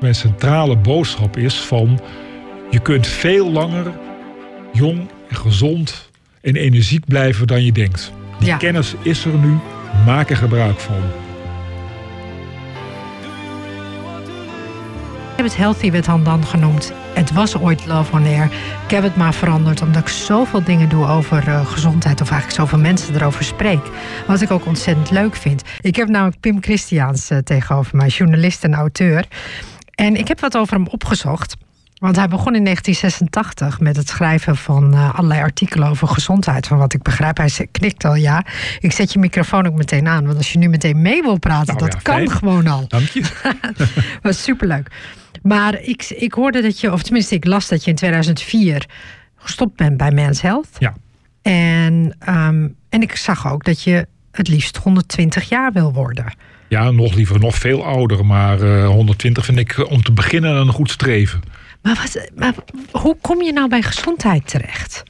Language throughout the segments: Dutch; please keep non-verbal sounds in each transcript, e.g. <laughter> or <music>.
mijn centrale boodschap is van... je kunt veel langer jong en gezond en energiek blijven dan je denkt. Die Ja. kennis is er nu, maak er gebruik van. Ik heb het Healthy with Han dan genoemd. Het was ooit Love on Air. Ik heb het maar veranderd omdat ik zoveel dingen doe over eh, gezondheid. Of eigenlijk zoveel mensen erover spreek. Wat ik ook ontzettend leuk vind. Ik heb namelijk Pim Christiaans eh, tegenover mij, journalist en auteur. En ik heb wat over hem opgezocht. Want hij begon in 1986 met het schrijven van eh, allerlei artikelen over gezondheid. Van wat ik begrijp, hij knikt al ja. Ik zet je microfoon ook meteen aan. Want als je nu meteen mee wil praten, Nou dat ja, kan fijn. gewoon al. Dank je. <laughs> was superleuk. Maar ik, ik hoorde dat je, of tenminste ik las dat je in 2004 gestopt bent bij Men's Health. Ja. En, ehm, en ik zag ook dat je het liefst 120 jaar wil worden. Ja, nog liever, nog veel ouder. Maar eh, 120 vind ik eh, om te beginnen een goed streven. Maar, wat, maar hoe kom je nou bij gezondheid terecht?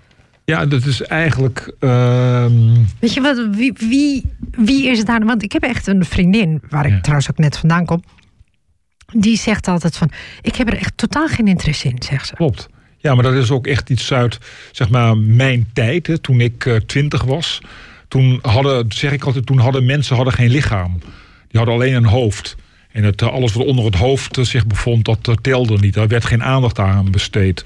Ja, dat is eigenlijk... ehm, Weet je wat, wie, wie, wie is daar? Want ik heb echt een vriendin, waar ik Ja. trouwens ook net vandaan kom. Die zegt altijd van, ik heb er echt totaal geen interesse in, zegt ze. Klopt. Ja, maar dat is ook echt iets uit zeg maar, mijn tijd. Hè, toen ik eh, twintig was. Toen hadden, zeg ik altijd, toen hadden mensen hadden geen lichaam. Die hadden alleen een hoofd. En het, eh, alles wat onder het hoofd eh, zich bevond, dat eh, telde niet. Daar werd geen aandacht aan besteed.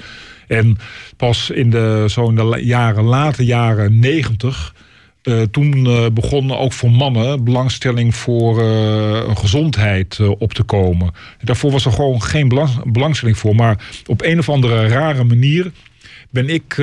En pas in de, zo in de jaren, late jaren negentig... eh, toen eh, begon ook voor mannen belangstelling voor gezondheid op te komen. Daarvoor was er gewoon geen belang- belangstelling voor. Maar op een of andere rare manier ben ik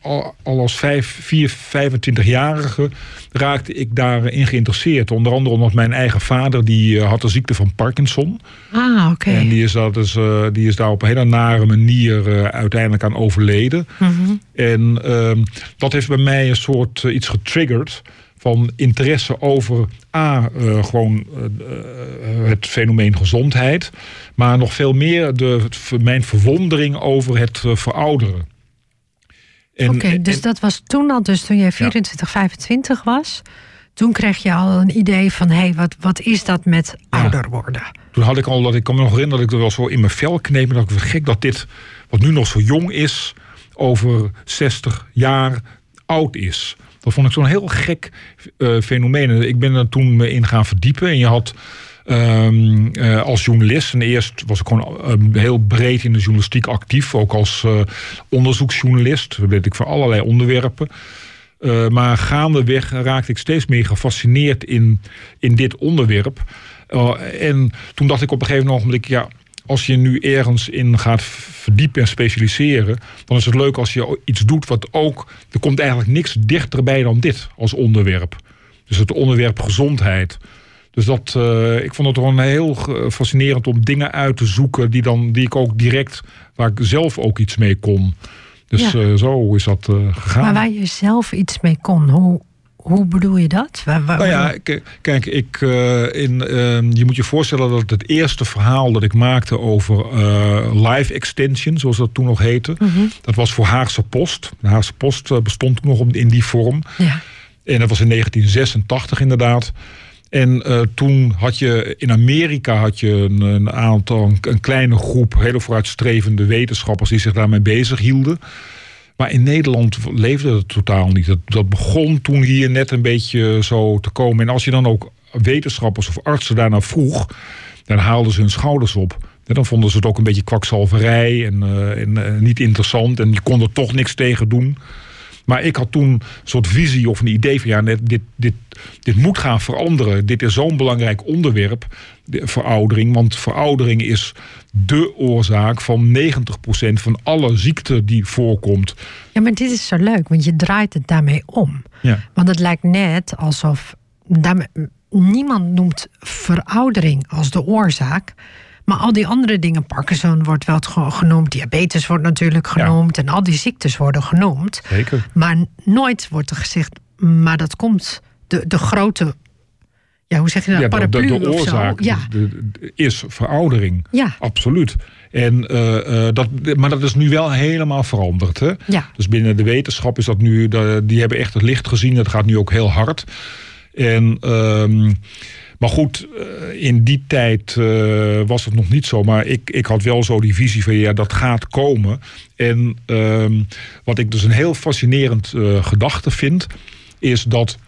al, al als vijf, vier, 25-jarige raakte ik daarin geïnteresseerd. Onder andere omdat mijn eigen vader die eh, had de ziekte van Parkinson. Ah, oké. En die is, dat dus, eh, die is daar op een hele nare manier eh, uiteindelijk aan overleden. Mhm. En ehm, dat heeft bij mij een soort iets getriggerd van interesse over A, gewoon het fenomeen gezondheid, maar nog veel meer de, mijn verwondering over het verouderen. Oké, dus en- dat was toen al, dus toen jij 24, 25 was. Toen kreeg je al een idee van, hé, hey, wat, wat is dat met ouder worden? Toen had ik al dat ik kan me nog herinneren dat ik er wel zo in mijn vel kneep. En dat ik gek dat dit, wat nu nog zo jong is, over 60 jaar oud is. Dat vond ik zo'n heel gek eh, fenomeen. En Ik ben er toen me in gaan verdiepen. En je had ehm, eh, als journalist, en eerst was ik gewoon eh, heel breed in de journalistiek actief, ook als eh, onderzoeksjournalist. Weet ik voor allerlei onderwerpen. Uh, maar gaandeweg raakte ik steeds meer gefascineerd in, in dit onderwerp. Uh, en toen dacht ik op een gegeven moment, ja, als je nu ergens in gaat verdiepen en specialiseren, dan is het leuk als je iets doet wat ook. Er komt eigenlijk niks dichterbij dan dit als onderwerp. Dus het onderwerp gezondheid. Dus dat, uh, ik vond het gewoon heel fascinerend om dingen uit te zoeken die, dan, die ik ook direct, waar ik zelf ook iets mee kon. Dus ja. uh, zo is dat uh, gegaan. Maar waar je zelf iets mee kon, hoe, hoe bedoel je dat? Waar, waar, nou ja, kijk, ik, uh, in, je moet je voorstellen dat het eerste verhaal dat ik maakte over live extension, zoals dat toen nog heette, Mhm. mm -hmm. dat was voor Haagse Post. De Haagse Post bestond toen nog in die vorm. Ja. En dat was in 1986 inderdaad. En uh, toen had je in Amerika had je een, aantal, een, kleine groep hele vooruitstrevende wetenschappers die zich daarmee bezig hielden. Maar in Nederland leefde het totaal niet. Dat, dat begon toen hier net een beetje zo te komen. En als je dan ook wetenschappers of artsen daarna vroeg, dan haalden ze hun schouders op. En dan vonden ze het ook een beetje kwakzalverij en, en uh, niet interessant. En je kon er toch niks tegen doen. Maar ik had toen een soort visie of een idee van ja, dit, dit, dit moet gaan veranderen. Dit is zo'n belangrijk onderwerp, de veroudering. Want veroudering is de oorzaak van 90% van alle ziekte die voorkomt. Ja, maar dit is zo leuk, want je draait het daarmee om. Ja. Want het lijkt net alsof daarmee, niemand noemt veroudering als de oorzaak. Maar al die andere dingen, Parkinson wordt wel genoemd, diabetes wordt natuurlijk genoemd ja. en al die ziektes worden genoemd. Zeker. Maar nooit wordt er gezegd, maar dat komt de, de grote, ja, hoe zeg je dat, ja, paraplu de, de, de oorzaak ja. de, is veroudering. Ja. Absoluut. En, uh, uh, dat, maar dat is nu wel helemaal veranderd. Hè? Ja. Dus binnen de wetenschap is dat nu, die hebben echt het licht gezien. Dat gaat nu ook heel hard. En, ehm, maar goed, eh, in die tijd eh, was het nog niet zo. Maar ik, ik had wel zo die visie van ja, dat gaat komen. En ehm, wat ik dus een heel fascinerend uh, gedachte vind, is dat.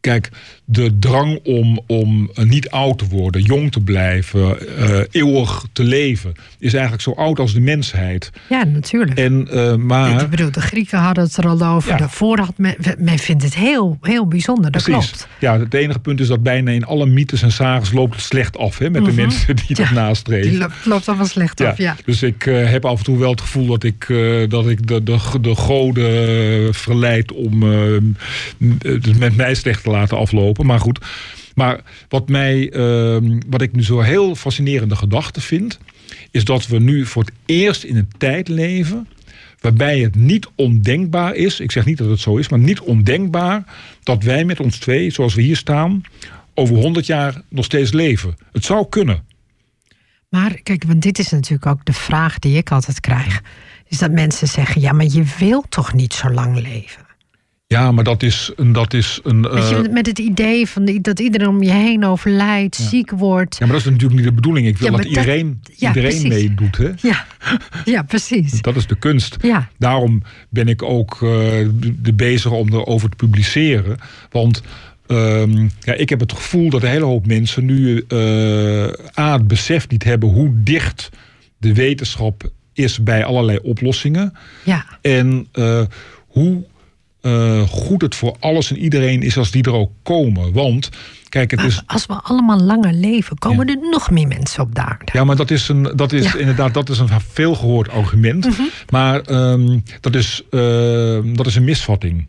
Kijk, de drang om, om niet oud te worden, jong te blijven, uh, eeuwig te leven, is eigenlijk zo oud als de mensheid. Ja, natuurlijk. En, uh, maar... Ik bedoel, de Grieken hadden het er al over. Ja. Daarvoor had men, men vindt het heel, heel bijzonder, dat Precies. klopt. Ja, het enige punt is dat bijna in alle mythes en sages loopt het slecht af hè, met mm -hmm. de mensen die dat ja, nastreven. Die loopt allemaal slecht af, ja. Dus ik uh, heb af en toe wel het gevoel dat ik, dat ik de, de, de goden verleid om met mij slecht te laten aflopen. Maar goed. Maar wat, mij, uh, wat ik nu zo heel fascinerende gedachte vind, is dat we nu voor het eerst in een tijd leven waarbij het niet ondenkbaar is, ik zeg niet dat het zo is, maar niet ondenkbaar dat wij met ons twee, zoals we hier staan, over 100 jaar nog steeds leven. Het zou kunnen. Maar kijk, want dit is natuurlijk ook de vraag die ik altijd krijg. Is dat mensen zeggen, ja, maar je wilt toch niet zo lang leven? Ja, maar dat is een. Dat is een je, met het idee van die, dat iedereen om je heen overlijdt, ja. ziek wordt. Ja, maar dat is natuurlijk niet de bedoeling. Ik wil ja, dat iedereen, ja, iedereen meedoet. Hè? Ja. ja, precies. Dat is de kunst. Ja. Daarom ben ik ook uh, de bezig om erover te publiceren. Want um, ja, ik heb het gevoel dat een hele hoop mensen nu uh, A, het besef niet hebben hoe dicht de wetenschap is bij allerlei oplossingen. Ja. En uh, hoe uh, goed het voor alles en iedereen is als die er ook komen. Want, kijk, het maar is. Als we allemaal langer leven, komen ja. er nog meer mensen op de aarde. Ja, maar dat is, een, dat is ja. inderdaad dat is een veelgehoord argument. Mhm. Mm -hmm. Maar um, dat, is, uh, dat is een misvatting.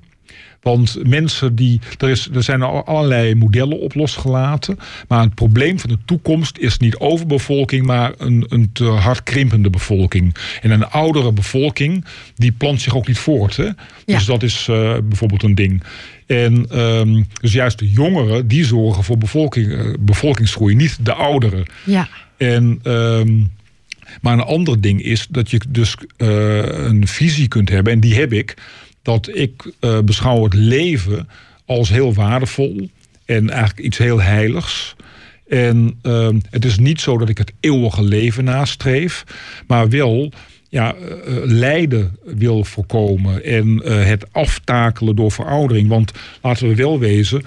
Want mensen die. Er, is, er zijn allerlei modellen op losgelaten. Maar het probleem van de toekomst is niet overbevolking, maar een, een te hard krimpende bevolking. En een oudere bevolking, die plant zich ook niet voort. Hè? Ja. Dus dat is uh, bijvoorbeeld een ding. En um, dus juist de jongeren, die zorgen voor bevolking, uh, bevolkingsgroei, niet de ouderen. Ja. En. Um, maar een ander ding is dat je dus uh, een visie kunt hebben, en die heb ik dat ik uh, beschouw het leven als heel waardevol en eigenlijk iets heel heiligs. En uh, het is niet zo dat ik het eeuwige leven nastreef, maar wel ja, uh, lijden wil voorkomen en het aftakelen door veroudering. Want laten we wel wezen.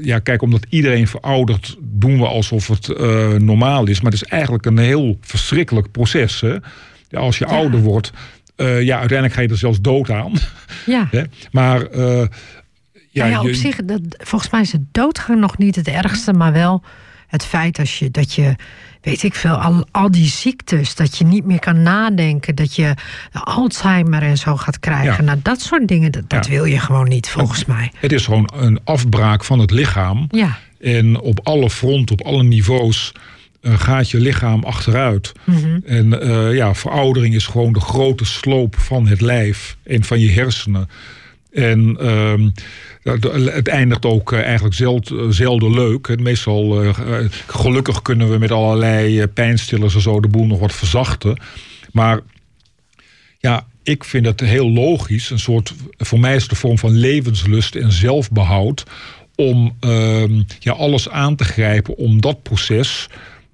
ja, kijk, omdat iedereen veroudert, doen we alsof het normaal is. Maar het is eigenlijk een heel verschrikkelijk proces. Hè? Ja, als je ja. ouder wordt, uh, ja, uiteindelijk ga je er zelfs dood aan. Ja. <laughs> maar uh, ja, ja, op je... zich, dat, volgens mij is het doodgaan nog niet het ergste, maar wel het feit als je, dat je, weet ik veel, al, al die ziektes, dat je niet meer kan nadenken, dat je Alzheimer en zo gaat krijgen. Ja. Nou, dat soort dingen, dat, dat ja. wil je gewoon niet, volgens het, mij. Het is gewoon een afbraak van het lichaam. Ja. En op alle fronten, op alle niveaus. Gaat je lichaam achteruit. Mm -hmm. En uh, ja, veroudering is gewoon de grote sloop van het lijf en van je hersenen. En uh, het eindigt ook uh, eigenlijk zeld, zelden leuk. Meestal, uh, gelukkig kunnen we met allerlei pijnstillers en zo de boel nog wat verzachten. Maar ja, ik vind het heel logisch. Een soort, voor mij is het een vorm van levenslust en zelfbehoud. Om ehm, ja, alles aan te grijpen om dat proces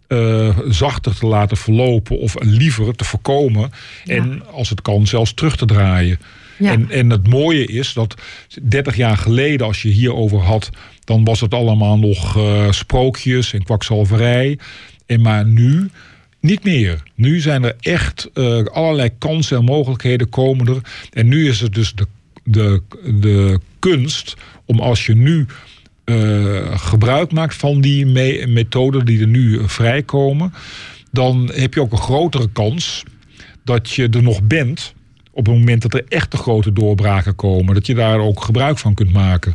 uh, zachter te laten verlopen of liever te voorkomen. Ja. En als het kan, zelfs terug te draaien. Ja. En, en het mooie is dat 30 jaar geleden, als je hierover had, dan was het allemaal nog uh, sprookjes en kwakzalverij. En maar nu niet meer. Nu zijn er echt uh, allerlei kansen en mogelijkheden komen er. En nu is het dus de, de, de kunst om als je nu uh, gebruik maakt van die me methoden die er nu vrijkomen, dan heb je ook een grotere kans dat je er nog bent op het moment dat er echte grote doorbraken komen. Dat je daar ook gebruik van kunt maken.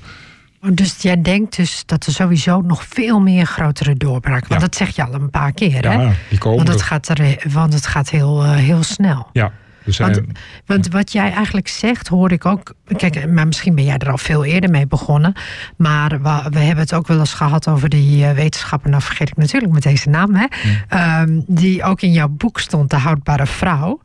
Dus jij denkt dus dat er sowieso nog veel meer grotere doorbraken... Want ja. dat zeg je al een paar keer, ja, hè? Die komen want het gaat, er, want het gaat heel, uh, heel snel. Ja, zijn... Want, want, wat jij eigenlijk zegt, hoor ik ook. Kijk, maar misschien ben jij er al veel eerder mee begonnen. Maar we, we hebben het ook wel eens gehad over die uh, wetenschapper. Nou, vergeet ik natuurlijk met deze naam, hè? Ja. Um, die ook in jouw boek stond, De Houdbare Vrouw.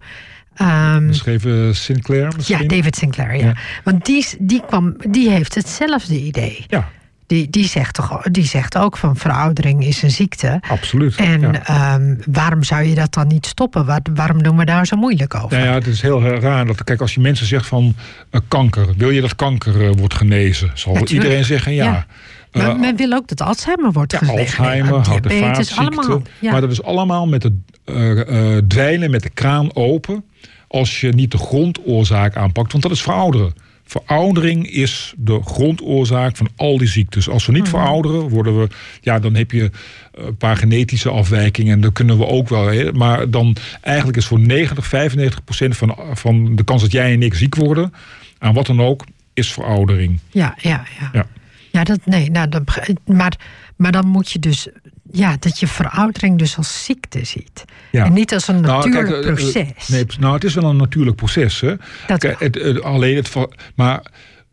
Ehm, Schreven Sinclair misschien? Ja, David Sinclair, ja. Ja. Want die, die, kwam, die heeft hetzelfde idee. Ja, Die, die, zegt toch, die zegt ook van veroudering is een ziekte. absoluut. En ja. ehm, waarom zou je dat dan niet stoppen? Waar, waarom doen we daar zo moeilijk over? Nou ja, het is heel raar dat, kijk, als je mensen zegt van eh, kanker, wil je dat kanker eh, wordt genezen? Zal Natuurlijk. iedereen zeggen ja. Ja. Maar Eh, men wil ook dat Alzheimer wordt ja, genezen. Alzheimer, hart- en diabetes, vaatziekten. allemaal. Ja. Maar dat is allemaal met het eh, eh, dweilen met de kraan open. Als je niet de grondoorzaak aanpakt. Want dat is verouderen. Veroudering is de grondoorzaak van al die ziektes. Als we niet Mhm. verouderen, worden we, ja, dan heb je een paar genetische afwijkingen. En dat kunnen we ook wel. Hè. Maar dan eigenlijk is voor 90, 95 procent van, van de kans dat jij en ik ziek worden, aan wat dan ook, is veroudering. Ja, ja, ja. Ja. Ja, dat, nee, nou, dat, maar, maar dan moet je dus, ja, dat je veroudering dus als ziekte ziet. Ja. En niet als een Nou, natuurlijk kijk, eh, eh, proces. Nee, nou, het is wel een natuurlijk proces. Hè? Dat Kijk, het, het- alleen het, maar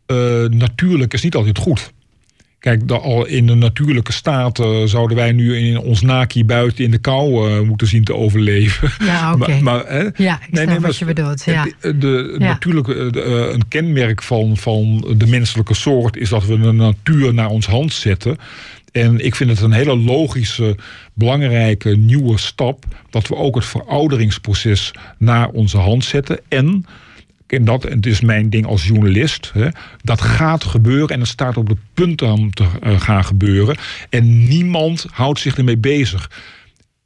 eh, natuurlijk is niet altijd goed. Kijk, al in de natuurlijke staat zouden wij nu in ons naki buiten in de kou moeten zien te overleven. Ja, <laughs> oké. maar, maar, hè? Ja, ik snap wat je bedoelt. Ja. De, Ja. Natuurlijk, de, een kenmerk van, van de menselijke soort is dat we de natuur naar ons hand zetten. En ik vind het een hele logische, belangrijke nieuwe stap dat we ook het verouderingsproces naar onze hand zetten. En, en dat en het is mijn ding als journalist, hè, dat gaat gebeuren en het staat op het punt om te eh, gaan gebeuren. En niemand houdt zich ermee bezig.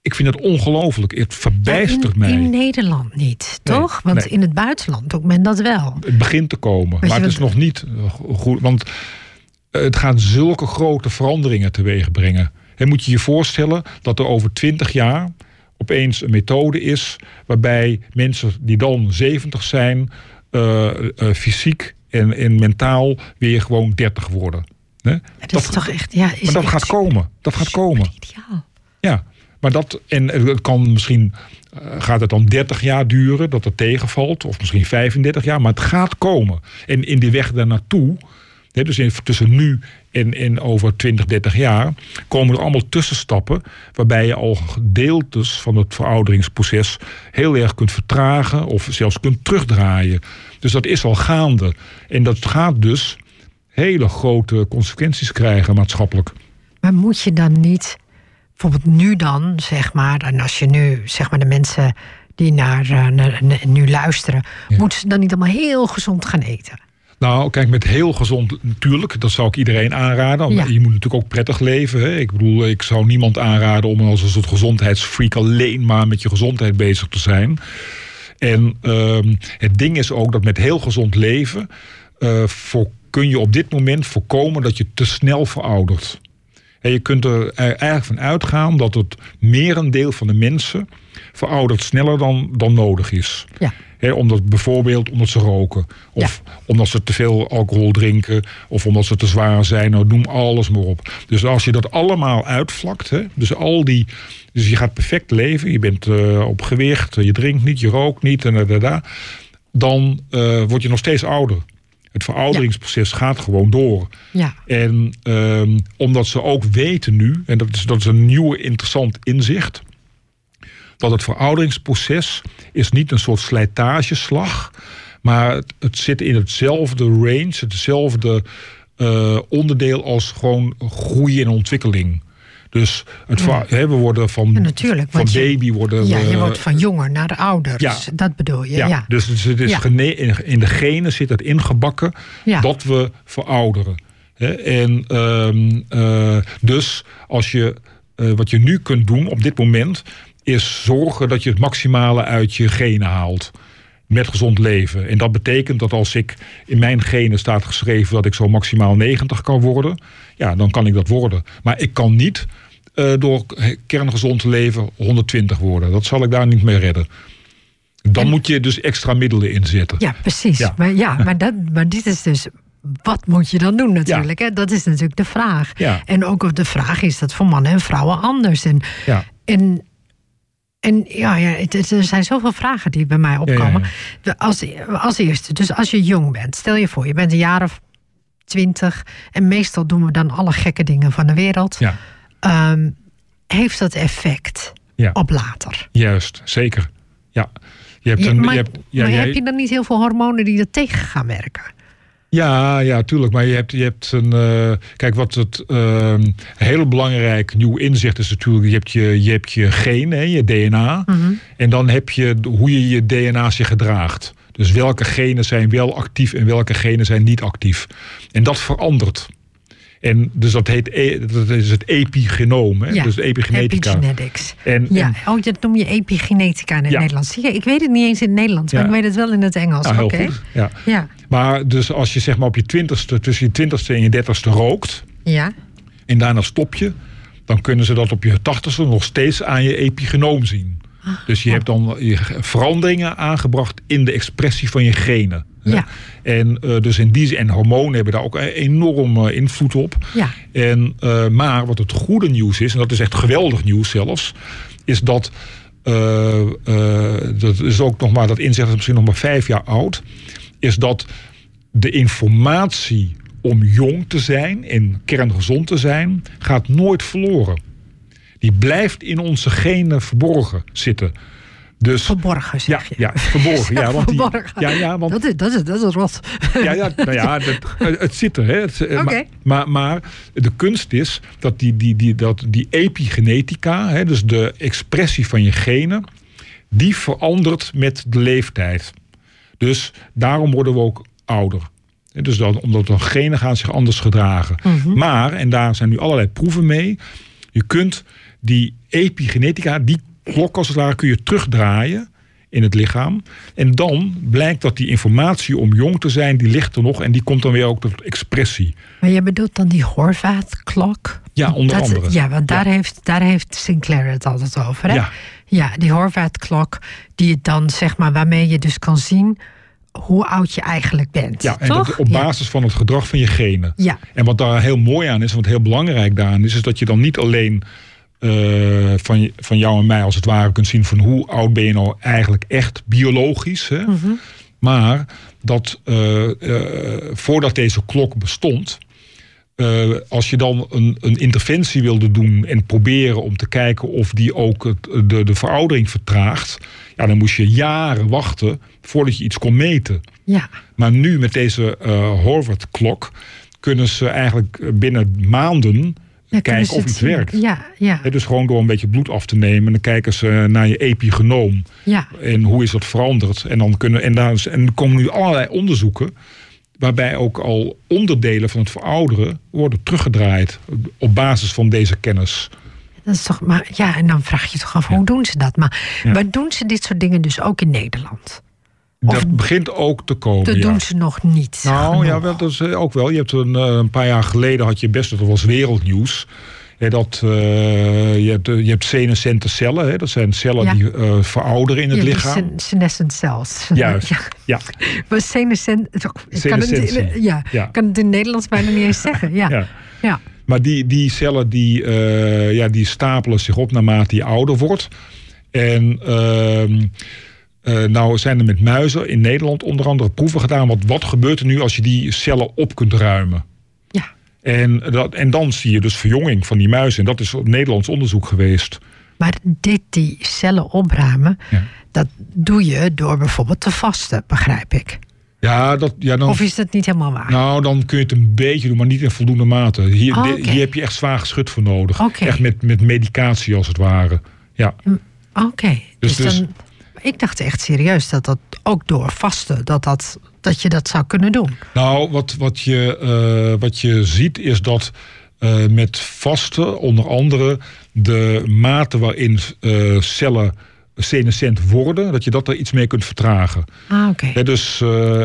Ik vind het ongelooflijk. Het verbijstert in, mij. In Nederland niet, Nee, toch? Want nee. in het buitenland doet men dat wel. Het begint te komen, maar het is nog niet eh, goed. Want het gaat zulke grote veranderingen teweeg brengen. En moet je je voorstellen dat er over twintig jaar opeens een methode is waarbij mensen die dan 70 zijn, eh, eh, fysiek en, en mentaal weer gewoon 30 worden. Hè? Dat, is toch echt, ja, is maar dat gaat komen. Dat gaat komen. Ideaal. Ja, maar dat, en het kan misschien, eh, gaat het dan 30 jaar duren dat het tegenvalt, of misschien 35 jaar, maar het gaat komen. En in die weg daar dus in, tussen nu en, en over 20, 30 jaar, komen er allemaal tussenstappen waarbij je al gedeeltes van het verouderingsproces heel erg kunt vertragen of zelfs kunt terugdraaien. Dus dat is al gaande. En dat gaat dus hele grote consequenties krijgen maatschappelijk. Maar moet je dan niet, bijvoorbeeld nu dan, zeg maar, en als je nu, zeg maar, de mensen die naar, eh, naar- naar- nu luisteren, Ja. moeten ze dan niet allemaal heel gezond gaan eten? Nou, kijk, met heel gezond natuurlijk. Dat zou ik iedereen aanraden. Ja. Je moet natuurlijk ook prettig leven. Hè? Ik bedoel, ik zou niemand aanraden om als een soort gezondheidsfreak alleen maar met je gezondheid bezig te zijn. En ehm, het ding is ook dat met heel gezond leven eh, voor, kun je op dit moment voorkomen dat je te snel veroudert. En je kunt er eigenlijk van uitgaan dat het merendeel van de mensen veroudert sneller dan, dan nodig is. Ja. Omdat bijvoorbeeld omdat ze roken. Of omdat ze te veel alcohol drinken. Of omdat ze te zwaar zijn. Nou, noem alles maar op. Dus als je dat allemaal uitvlakt. Dus al die. Dus je gaat perfect leven. Je bent eh, op gewicht. Je drinkt niet. Je rookt niet. En da, da, da, dan eh, word je nog steeds ouder. Het verouderingsproces gaat gewoon door. Ja, En ehm, omdat ze ook weten nu, en dat is, dat is een nieuw interessant inzicht, dat het verouderingsproces is niet een soort slijtageslag, maar het, het zit in hetzelfde range, hetzelfde eh, onderdeel als gewoon groei en ontwikkeling. Dus het, we worden van, Ja, van je- baby worden ja je wordt van jonger naar ouder. ja. Dus dat bedoel je, ja, ja. dus het is, Ja. in- de genen zit het ingebakken Ja. dat we verouderen. En ehm, eh, dus als je, eh, wat je nu kunt doen op dit moment, is zorgen dat je het maximale uit je genen haalt. Met gezond leven. En dat betekent dat als ik in mijn genen staat geschreven dat ik zo maximaal 90 kan worden, ja, dan kan ik dat worden. Maar ik kan niet eh, door kerngezond te leven 120 worden. Dat zal ik daar niet mee redden. Dan En- moet je dus extra middelen inzetten. Ja, precies. Ja. Maar, ja, maar, dat, maar dit is dus. Wat moet je dan doen natuurlijk? Hè? Dat is natuurlijk de vraag. Ja. En ook de vraag is dat voor mannen en vrouwen anders. En, Ja. en, en ja, ja het, er zijn zoveel vragen die bij mij opkomen. ja. Als, als eerste, dus als je jong bent, stel je voor, je bent een jaar of twintig. En meestal doen we dan alle gekke dingen van de wereld. Ja, Ehm, heeft dat effect op later? juist, zeker. Ja. Je hebt een, maar je hebt, ja, maar jij- heb je dan niet heel veel hormonen die er tegen gaan werken? Ja, ja, tuurlijk. Maar je hebt, je hebt een. eh, kijk, wat het ehm, heel belangrijk nieuw inzicht is natuurlijk. Je hebt je, je, hebt je genen, hè, je DNA. Mhm. En dan heb je hoe je je DNA zich gedraagt. Dus welke genen zijn wel actief en welke genen zijn niet actief. En dat verandert. En dus dat heet e- dat is het epigenoom, hè? Ja, dus epigenetica. Epigenetics. En, Ja, en- oh, dat noem je epigenetica in het Ja. Nederlands. Ik weet het niet eens in het Nederlands, maar Ja. ik weet het wel in het Engels. heel Oké. goed. Ja. Ja, Maar dus als je zeg maar op je twintigste, tussen je twintigste en je dertigste rookt, ja. en daarna stop je, dan kunnen ze dat op je tachtigste nog steeds aan je epigenoom zien. Ah, Dus je hebt dan je veranderingen aangebracht in de expressie van je genen. Ja. En, eh, dus in die en hormonen hebben daar ook een enorm eh, invloed op. Ja. En, eh, maar wat het goede nieuws is, en dat is echt geweldig nieuws zelfs, is dat. eh, eh, dat is ook nog maar, dat inzicht is misschien nog maar vijf jaar oud. Is dat de informatie om jong te zijn en kerngezond te zijn, gaat nooit verloren. Die blijft in onze genen verborgen zitten. Dus Verborgen, zeg je. ja, verborgen. Ja, <laughs> want die, ja, ja, want Dat is, dat is, dat is rot. ja, ja, nou ja, <laughs> dat, het zit er. Hè. Het, eh, maar, maar, maar de kunst is dat die, die, die, dat die epigenetica, hè, dus de expressie van je genen, die verandert met de leeftijd. Dus daarom worden we ook ouder. Dus dan, omdat de genen gaan zich anders gedragen. Maar, en daar zijn nu allerlei proeven mee, je kunt die epigenetica, die klok als het ware, kun je terugdraaien in het lichaam. En dan blijkt dat die informatie om jong te zijn, die ligt er nog en die komt dan weer ook tot expressie. Maar je bedoelt dan die Horvath-klok? Ja, onder Dat- andere. Ja, want daar, Heeft, daar heeft Sinclair het altijd over. Hè? Ja. ja, die Horvath-klok, die dan zeg maar, waarmee je dus kan zien hoe oud je eigenlijk bent. Ja, en toch? dat op Ja. basis van het gedrag van je genen. Ja. En wat daar heel mooi aan is, wat heel belangrijk daaraan is, is dat je dan niet alleen eh, van, van jou en mij als het ware kunt zien van hoe oud ben je nou eigenlijk echt biologisch. Hè? Mhm. Maar dat eh, eh, voordat deze klok bestond, als je dan een, een interventie wilde doen en proberen om te kijken of die ook het, de, de veroudering vertraagt, ja, dan moest je jaren wachten voordat je iets kon meten. Ja. Maar nu met deze Horvath-klok kunnen ze eigenlijk binnen maanden Ja, kijken of het iets zien? werkt. Ja, ja, dus gewoon door een beetje bloed af te nemen. Dan kijken ze naar je epigenoom. ja. En hoe is dat veranderd. En dan kunnen, en daar en er komen nu allerlei onderzoeken. Waarbij ook al onderdelen van het verouderen worden teruggedraaid. Op basis van deze kennis. Dat is toch, maar, ja, en dan vraag je je toch af, hoe doen ze dat? Maar, Ja. maar doen ze dit soort dingen dus ook in Nederland? Of- dat begint ook te komen. Dat ja. doen ze nog niet. Nou genoeg. ja, wel, dat is eh, ook wel. Je hebt een, eh, een paar jaar geleden had je best, dat was wereldnieuws. Dat, je, hebt, eh, je hebt senescente cellen. Hè, dat zijn cellen Ja. die verouderen in het Ja, lichaam. sen- senescent cells. Juist, <laughs> Ja. ja. Maar senescent... Ik kan het, ja, kan het in het Nederlands bijna niet eens zeggen. Ja. <laughs> Ja. Maar die, die cellen die, ja, die stapelen zich op naarmate je ouder wordt. En eh, nou zijn er met muizen in Nederland onder andere proeven gedaan. Wat, wat gebeurt er nu als je die cellen op kunt ruimen? ja. En, dat, en dan zie je dus verjonging van die muizen. En dat is Nederlands onderzoek geweest. Maar dit, die cellen opruimen, Ja. dat doe je door bijvoorbeeld te vasten, begrijp ik. Ja, dat, ja dan, Of is dat niet helemaal waar? nou, dan kun je het een beetje doen, maar niet in voldoende mate. Hier, Oh, oké. hier heb je echt zwaar geschut voor nodig. Echt met, met medicatie als het ware. Ja. Oké. Dus- Dus, dus- dan, ik dacht echt serieus dat dat ook door vasten, dat, dat, dat je dat zou kunnen doen. Nou, wat, wat, je, eh, wat je ziet is dat eh, met vasten, onder andere, de mate waarin eh, cellen senescent worden, dat je dat er iets mee kunt vertragen. Ah, oké. Dus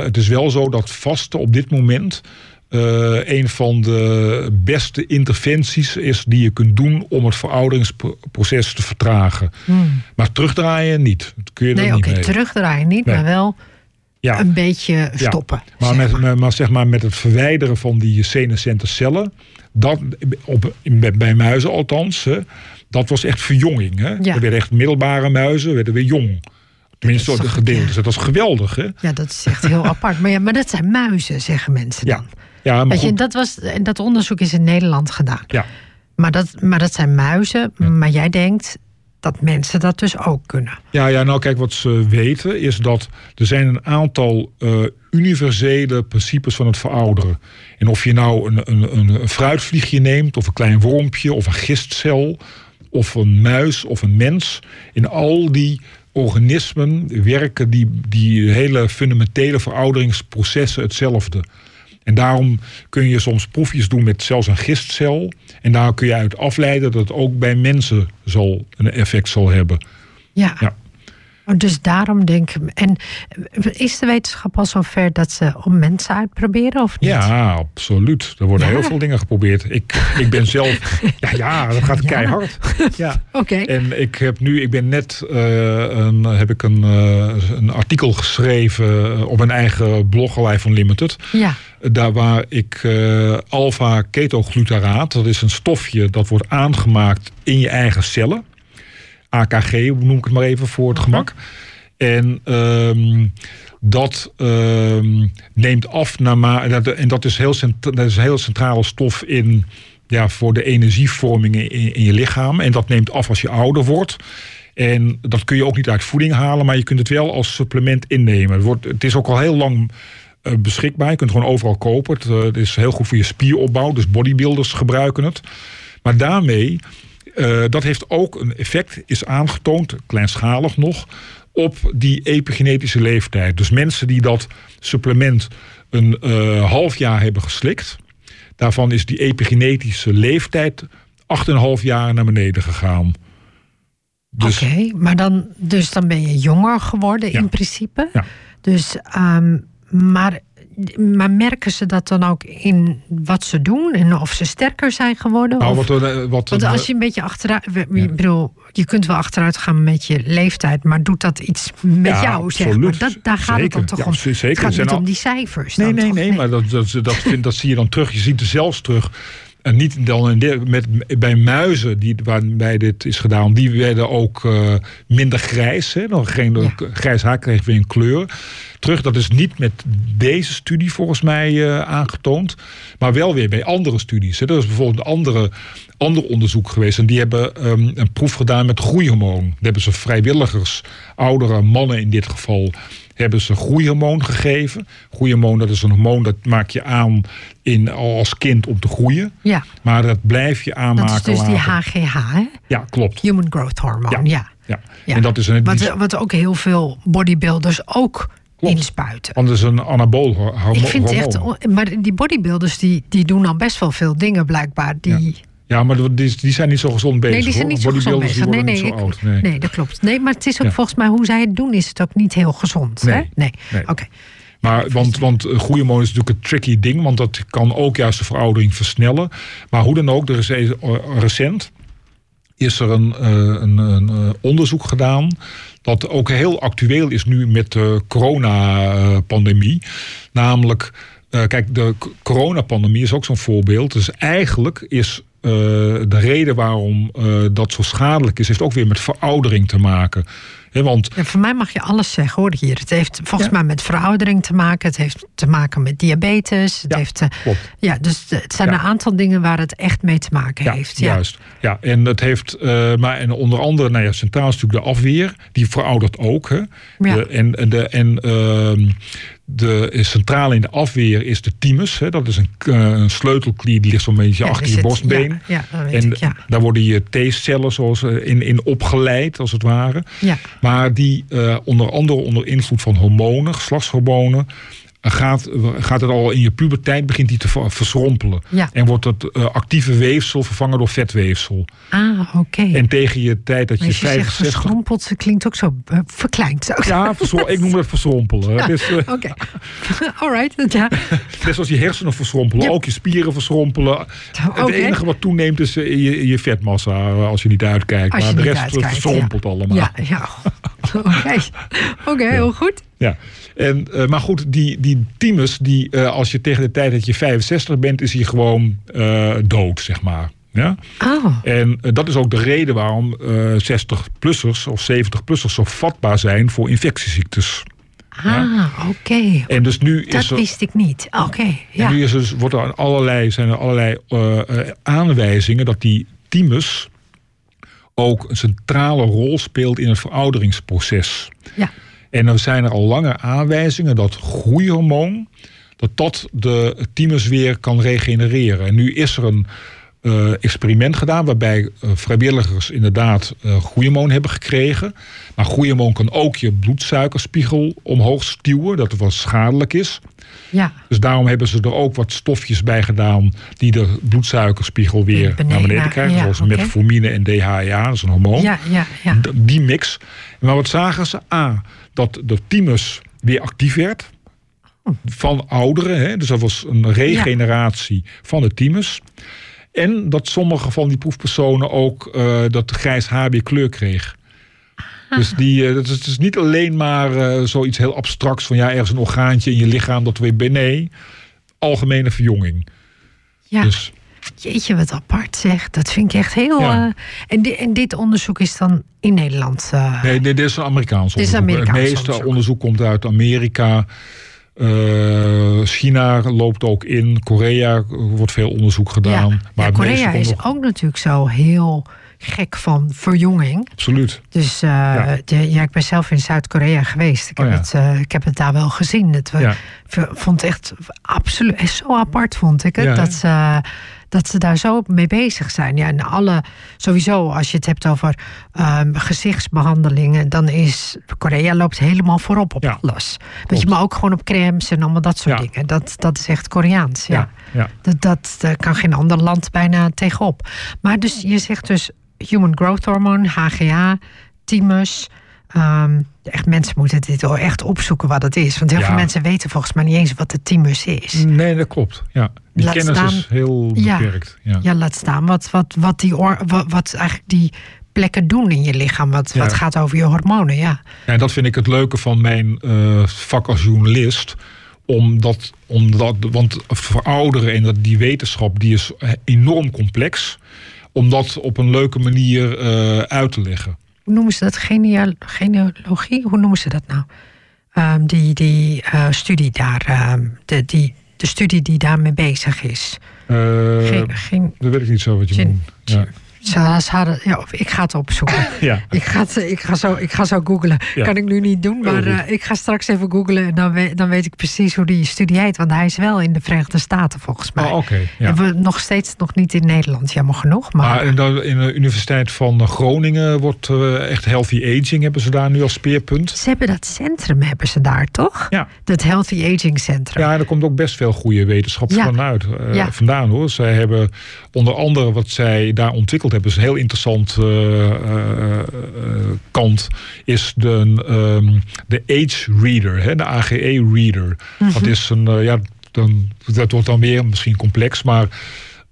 het is wel zo dat vasten op dit moment eh, een van de beste interventies is die je kunt doen om het verouderingsproces te vertragen. Maar terugdraaien niet. Dat kun je Hmm. Nee, oké, terugdraaien niet, Nee. maar wel Ja. een beetje stoppen. Maar, zeg met, maar. met- maar zeg maar met het verwijderen van die senescente cellen, dat, op, bij, muizen althans, hè, dat was echt verjonging. Hè? Ja. Er werden echt middelbare muizen, werden weer jong. Tenminste, toch- gedeeltes. Dat was geweldig. Hè? Ja, dat is echt heel <laughs> apart. Maar, ja, maar dat zijn muizen, zeggen mensen dan. ja maar Weet je, goed. dat, was, en dat onderzoek is in Nederland gedaan. Ja. Maar dat, maar dat zijn muizen. Maar jij denkt, dat mensen dat dus ook kunnen. Ja, ja, nou kijk, wat ze weten is dat er zijn een aantal uh, universele principes van het verouderen. En of je nou een, een, een fruitvliegje neemt, of een klein wormpje, of een gistcel, of een muis of een mens, in al die organismen werken die, die hele fundamentele verouderingsprocessen hetzelfde. En daarom kun je soms proefjes doen met zelfs een gistcel. En daar kun je uit afleiden dat het ook bij mensen zal een effect zal hebben. Ja. ja. Oh, dus daarom denk ik. En is de wetenschap al zover dat ze om mensen uitproberen of niet? Ja, absoluut. Er worden heel veel dingen geprobeerd. Ik, ik ben zelf. <laughs> ja, ja, dat gaat keihard. Ja. Oké. En ik heb nu, ik ben net uh, een, heb ik een, uh, een artikel geschreven op mijn eigen blog van Limited. Ja. Daar waar ik uh, alpha-ketoglutaraat, dat is een stofje dat wordt aangemaakt in je eigen cellen. AKG, noem ik het maar even voor het gemak. En um, dat um, neemt af naar en dat is heel, dat is een heel centrale stof in ja, voor de energievorming in, in, je lichaam. En dat neemt af als je ouder wordt. En dat kun je ook niet uit voeding halen, maar je kunt het wel als supplement innemen. Het, wordt, het is ook al heel lang uh, beschikbaar. Je kunt het gewoon overal kopen. Het, uh, het is heel goed voor je spieropbouw, dus bodybuilders gebruiken het. Maar daarmee uh, dat heeft ook een effect, is aangetoond, kleinschalig nog, op die epigenetische leeftijd. Dus mensen die dat supplement een uh, half jaar hebben geslikt, daarvan is die epigenetische leeftijd 8,5 jaar naar beneden gegaan. Dus, Oké, maar dan, dus dan ben je jonger geworden ja. in principe. Ja. Dus, um, maar maar merken ze dat dan ook in wat ze doen en of ze sterker zijn geworden? Nou, of, wat, wat, want als je een beetje achteruit. Ja. bedoel, je kunt wel achteruit gaan met je leeftijd, maar doet dat iets met ja, jou? Zeg maar. dat, daar gaat het dan toch ja, om. Zeker. Het gaat niet al... om die cijfers. Nee, nee, nee, maar dat, dat, dat, vind, dat zie je dan terug. Je ziet er zelfs terug. En niet dan met, bij muizen die, waarbij dit is gedaan, die werden ook uh, minder grijs. Hè? Dan geen ja. grijs haar kreeg weer een kleur terug. Dat is niet met deze studie volgens mij uh, aangetoond. Maar wel weer bij andere studies. Hè. Er is bijvoorbeeld een andere, ander onderzoek geweest. En die hebben um, een proef gedaan met groeihormoon. Daar hebben ze vrijwilligers, oudere mannen in dit geval hebben ze groeihormoon gegeven. Groeihormoon, dat is een hormoon dat maak je aan in, als kind om te groeien. Ja. Maar dat blijf je aanmaken Dat is dus later. die HGH, hè? Ja, klopt. Human Growth Hormone, ja. ja. ja. En dat is een, wat, wat ook heel veel bodybuilders ook inspuiten. Want het is een anabool hormoon. Ik vind echt, maar die bodybuilders die, die doen dan best wel veel dingen blijkbaar. Die... Ja. Ja, maar die, die zijn niet zo gezond bezig. Nee, die zijn niet zo gezond bezig. Nee, nee, ik, oud, nee. nee, dat klopt. Nee, maar het is ook ja. volgens mij hoe zij het doen, is het ook niet heel gezond. Nee. Hè? Nee. nee. Oké. Okay. Maar, want, want groeihormoon is natuurlijk een tricky ding, want dat kan ook juist de veroudering versnellen. Maar hoe dan ook, er is recent is er een, een, een onderzoek gedaan dat ook heel actueel is nu met de coronapandemie. Namelijk, kijk, de coronapandemie is ook zo'n voorbeeld. Dus eigenlijk is uh, de reden waarom uh, dat zo schadelijk is, heeft ook weer met veroudering te maken. He, want, ja, voor mij mag je alles zeggen hoor hier. Het heeft volgens ja. mij met veroudering te maken. Het heeft te maken met diabetes. Het ja, heeft te, ja, dus het zijn een aantal dingen waar het echt mee te maken heeft. Ja, juist. Ja, en het heeft, maar en onder andere, nou ja, centraal is natuurlijk de afweer. Die veroudert ook. Hè. De, en de, en uh, de centrale in de afweer is de thymus. Hè. Dat is een, een sleutelklier die ligt zo'n beetje ja, achter je het, borstbeen. Ja, ja, en ik, daar worden je T-cellen zoals in, in opgeleid, als het ware. Ja. Maar die uh, onder andere onder invloed van hormonen, geslachtshormonen, gaat, gaat het al in je puberteit begint die te verschrompelen. Ja. En wordt het uh, actieve weefsel vervangen door vetweefsel. Ah, oké. Okay. En tegen je tijd dat je, je 65... zegt verschrompeld, ze klinkt ook zo uh, verkleind. Ook. Ja, ik noem het verschrompelen. Ja, dus, uh, Oké, <laughs> okay. alright. Ja. Net zoals je hersenen verschrompelen, ja. ook je spieren verschrompelen. Okay. Het enige wat toeneemt is je, je vetmassa als je niet uitkijkt. Als maar de rest uitkijkt, verschrompelt allemaal. Ja, ja. <laughs> Oké, okay, heel goed. Ja, en, uh, maar goed, die, die thymus, die, uh, als je tegen de tijd dat je 65 bent, is hij gewoon uh, dood, zeg maar. Ja? Oh. En dat is ook de reden waarom 60-plussers of 70-plussers zo vatbaar zijn voor infectieziektes. Ah, ja? oké. Okay. En dus nu dat is er, wist ik niet. Oké. Okay, ja. En nu is er, wordt er allerlei, zijn er allerlei aanwijzingen dat die thymus ook een centrale rol speelt in het verouderingsproces. Ja. En er zijn er al lange aanwijzingen dat groeihormoon dat dat de thymus weer kan regenereren. En nu is er een uh, experiment gedaan waarbij uh, vrijwilligers inderdaad uh, groeihormoon hebben gekregen. Maar groeihormoon kan ook je bloedsuikerspiegel omhoog stuwen, dat het wat schadelijk is. Ja. Dus daarom hebben ze er ook wat stofjes bij gedaan die de bloedsuikerspiegel weer beneden, naar beneden krijgen. Ja, zoals okay. metformine en DHEA, dat is een hormoon. Ja, ja, ja. Die mix. Maar wat zagen ze? A, dat de thymus weer actief werd van ouderen. Hè? Dus dat was een regeneratie van de thymus. En dat sommige van die proefpersonen ook uh, dat grijs haar weer kleur kreeg. Dus die, uh, dat is, het is niet alleen maar uh, zoiets heel abstracts van ja, ergens een orgaantje in je lichaam dat weer. Nee, algemene verjonging. Ja. Dus, Jeetje, wat apart zeg. Dat vind ik echt heel. Ja. en, di en dit onderzoek is dan in Nederland. nee, dit is een Amerikaans Dit is onderzoek. Amerikaans het meeste onderzoek. onderzoek komt uit Amerika. Uh, China loopt ook in. Korea wordt veel onderzoek gedaan. Ja, maar ja, Korea is nog- ook natuurlijk zo heel gek van verjonging. Absoluut. Dus eh, Ja. de- ja, ik ben zelf in Zuid-Korea geweest. Ik heb, Oh ja. het, eh, ik heb het daar wel gezien. Het, Ja. v- vond het echt absoluut zo apart vond ik het. Ja, dat, ze, dat ze daar zo mee bezig zijn. Ja, en alle, sowieso, als je het hebt over ehm, gezichtsbehandelingen, dan is Korea loopt helemaal voorop op Ja, alles. Weet je, maar ook gewoon op crèmes en allemaal dat soort Ja. dingen. Dat, dat is echt Koreaans. Ja. Ja. Dat, dat kan geen ander land bijna tegenop. Maar dus je zegt dus human growth hormone, HGH, thymus. Ehm, echt, mensen moeten dit wel echt opzoeken wat het is. Want heel Ja. veel mensen weten volgens mij niet eens wat de thymus is. Nee, dat klopt. Ja. Die Laat kennis staan- is heel beperkt. Ja. Ja, laat staan wat, wat, wat, die or, wat, wat eigenlijk die plekken doen in je lichaam. Wat, wat gaat over je hormonen, ja. En dat vind ik het leuke van mijn eh, vak als journalist. Omdat, omdat, want verouderen en dat, die wetenschap die is enorm complex. Om dat op een leuke manier eh, uit te leggen. Hoe noemen ze dat? Genea- genealogie? Hoe noemen ze dat nou? Ehm, die die eh, studie daar, ehm, de, die, de studie die daarmee bezig is. Eh, Geen, geen, dat weet ik niet zo wat je noemt. Ja. Ze, ze hadden, ja, ik ga het opzoeken. <laughs> Ja. Ik ga, het, ik, ga zo, ik ga zo googlen. Ja. Kan ik nu niet doen, maar eh, ik ga straks even googlen. En dan weet, dan weet ik precies hoe die studie heet. Want hij is wel in de Verenigde Staten volgens mij. Oh, oké. ja. En we nog steeds nog niet in Nederland, jammer genoeg. Maar, Maar in de, in de Universiteit van Groningen wordt eh, echt healthy aging hebben ze daar nu als speerpunt. ze hebben dat centrum, hebben ze daar toch? Ja. Dat Healthy Aging Centrum. Ja, er komt ook best veel goede wetenschap vanuit, Ja. vandaan hoor. Zij hebben onder andere wat zij daar ontwikkeld hebben, is een heel interessant eh, eh, eh, kant, is de, ehm, de Age Reader, hè, de AGE Reader. Mhm. Dat is een, ja, dan, dat wordt dan weer misschien complex, maar.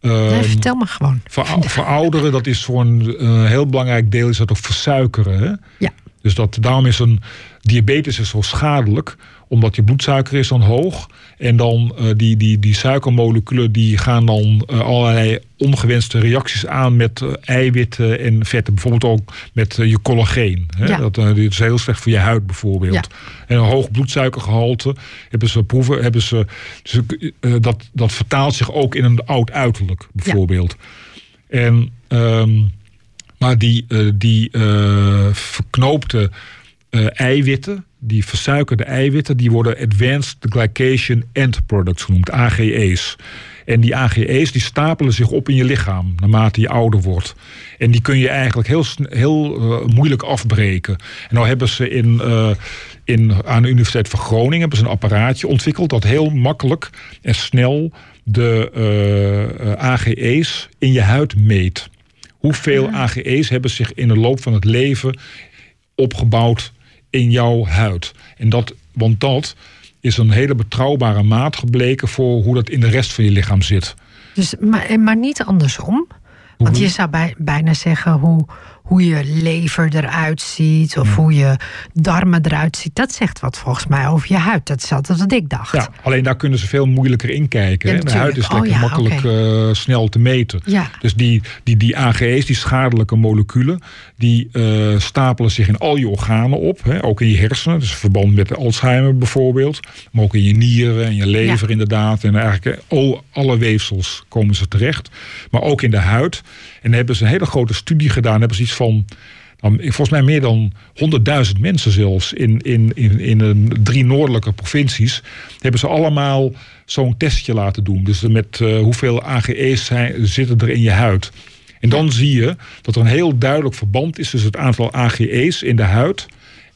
Nee, ehm, vertel me gewoon. Verou- verouderen, dat is voor een heel belangrijk deel is dat ook versuikeren. Hè? Ja. Dus dat, daarom is een diabetes is zo schadelijk, omdat je bloedsuiker is dan hoog. En dan eh, die, die, die suikermoleculen die gaan dan eh, allerlei ongewenste reacties aan met eh, eiwitten en vetten. Bijvoorbeeld ook met je collageen. Hè? Ja. Dat dit is heel slecht voor je huid bijvoorbeeld. Ja. En een hoog bloedsuikergehalte hebben ze proeven, hebben ze, dus, dat, dat vertaalt zich ook in een oud uiterlijk bijvoorbeeld. En, ehm, maar die, die verknoopte eiwitten, die versuikerde eiwitten, die worden Advanced Glycation End Products genoemd, AGE's. En die AGE's die stapelen zich op in je lichaam naarmate je ouder wordt. En die kun je eigenlijk heel, heel eh, moeilijk afbreken. En nou hebben ze in, eh, in, aan de Universiteit van Groningen hebben ze een apparaatje ontwikkeld dat heel makkelijk en snel de eh, AGE's in je huid meet. Hoeveel AGE's hebben zich in de loop van het leven opgebouwd in jouw huid? En dat, want dat is een hele betrouwbare maat gebleken voor hoe dat in de rest van je lichaam zit. Dus, maar, maar niet andersom. Want je zou bij, bijna zeggen hoe, hoe je lever eruit ziet. Of hoe je darmen eruit ziet. Dat zegt wat volgens mij over je huid. Dat is altijd wat ik dacht. Ja, alleen daar kunnen ze veel moeilijker in kijken. Ja, de huid is lekker Oh ja, makkelijk eh, snel te meten. Ja. Dus die, die, die AGE's, die schadelijke moleculen, die eh, stapelen zich in al je organen op. Hè, ook in je hersenen, dus in verband met de Alzheimer bijvoorbeeld. Maar ook in je nieren en je lever inderdaad. En eigenlijk eh, al, alle weefsels komen ze terecht. Maar ook in de huid. En hebben ze een hele grote studie gedaan. Hebben ze iets van nou, volgens mij meer dan 100.000 mensen zelfs in, in, in, in een drie noordelijke provincies. Hebben ze allemaal zo'n testje laten doen. Dus met uh, hoeveel AGE's zijn, zitten er in je huid. En dan zie je dat er een heel duidelijk verband is tussen het aantal AGE's in de huid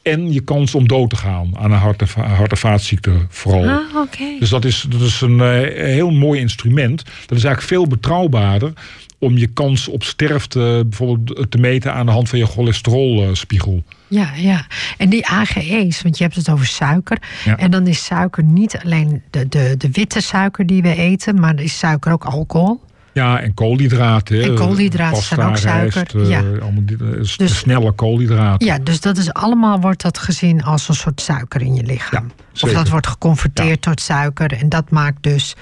en je kans om dood te gaan aan een hart- en, hart- en vaatziekte vooral. Ah. Dus dat is, dat is een uh, heel mooi instrument. Dat is eigenlijk veel betrouwbaarder om je kans op sterfte bijvoorbeeld te meten aan de hand van je cholesterolspiegel. Ja, ja. En die AGE's, want je hebt het over suiker. Ja. En dan is suiker niet alleen de, de, de witte suiker die we eten, maar is suiker ook alcohol. Ja, en koolhydraten. En koolhydraten pasta, zijn ook suiker, rijst, uh, ja. uh, Dus- snelle koolhydraten. Ja, dus dat is allemaal wordt dat gezien als een soort suiker in je lichaam. Ja, of dat wordt geconverteerd tot suiker. En dat maakt dus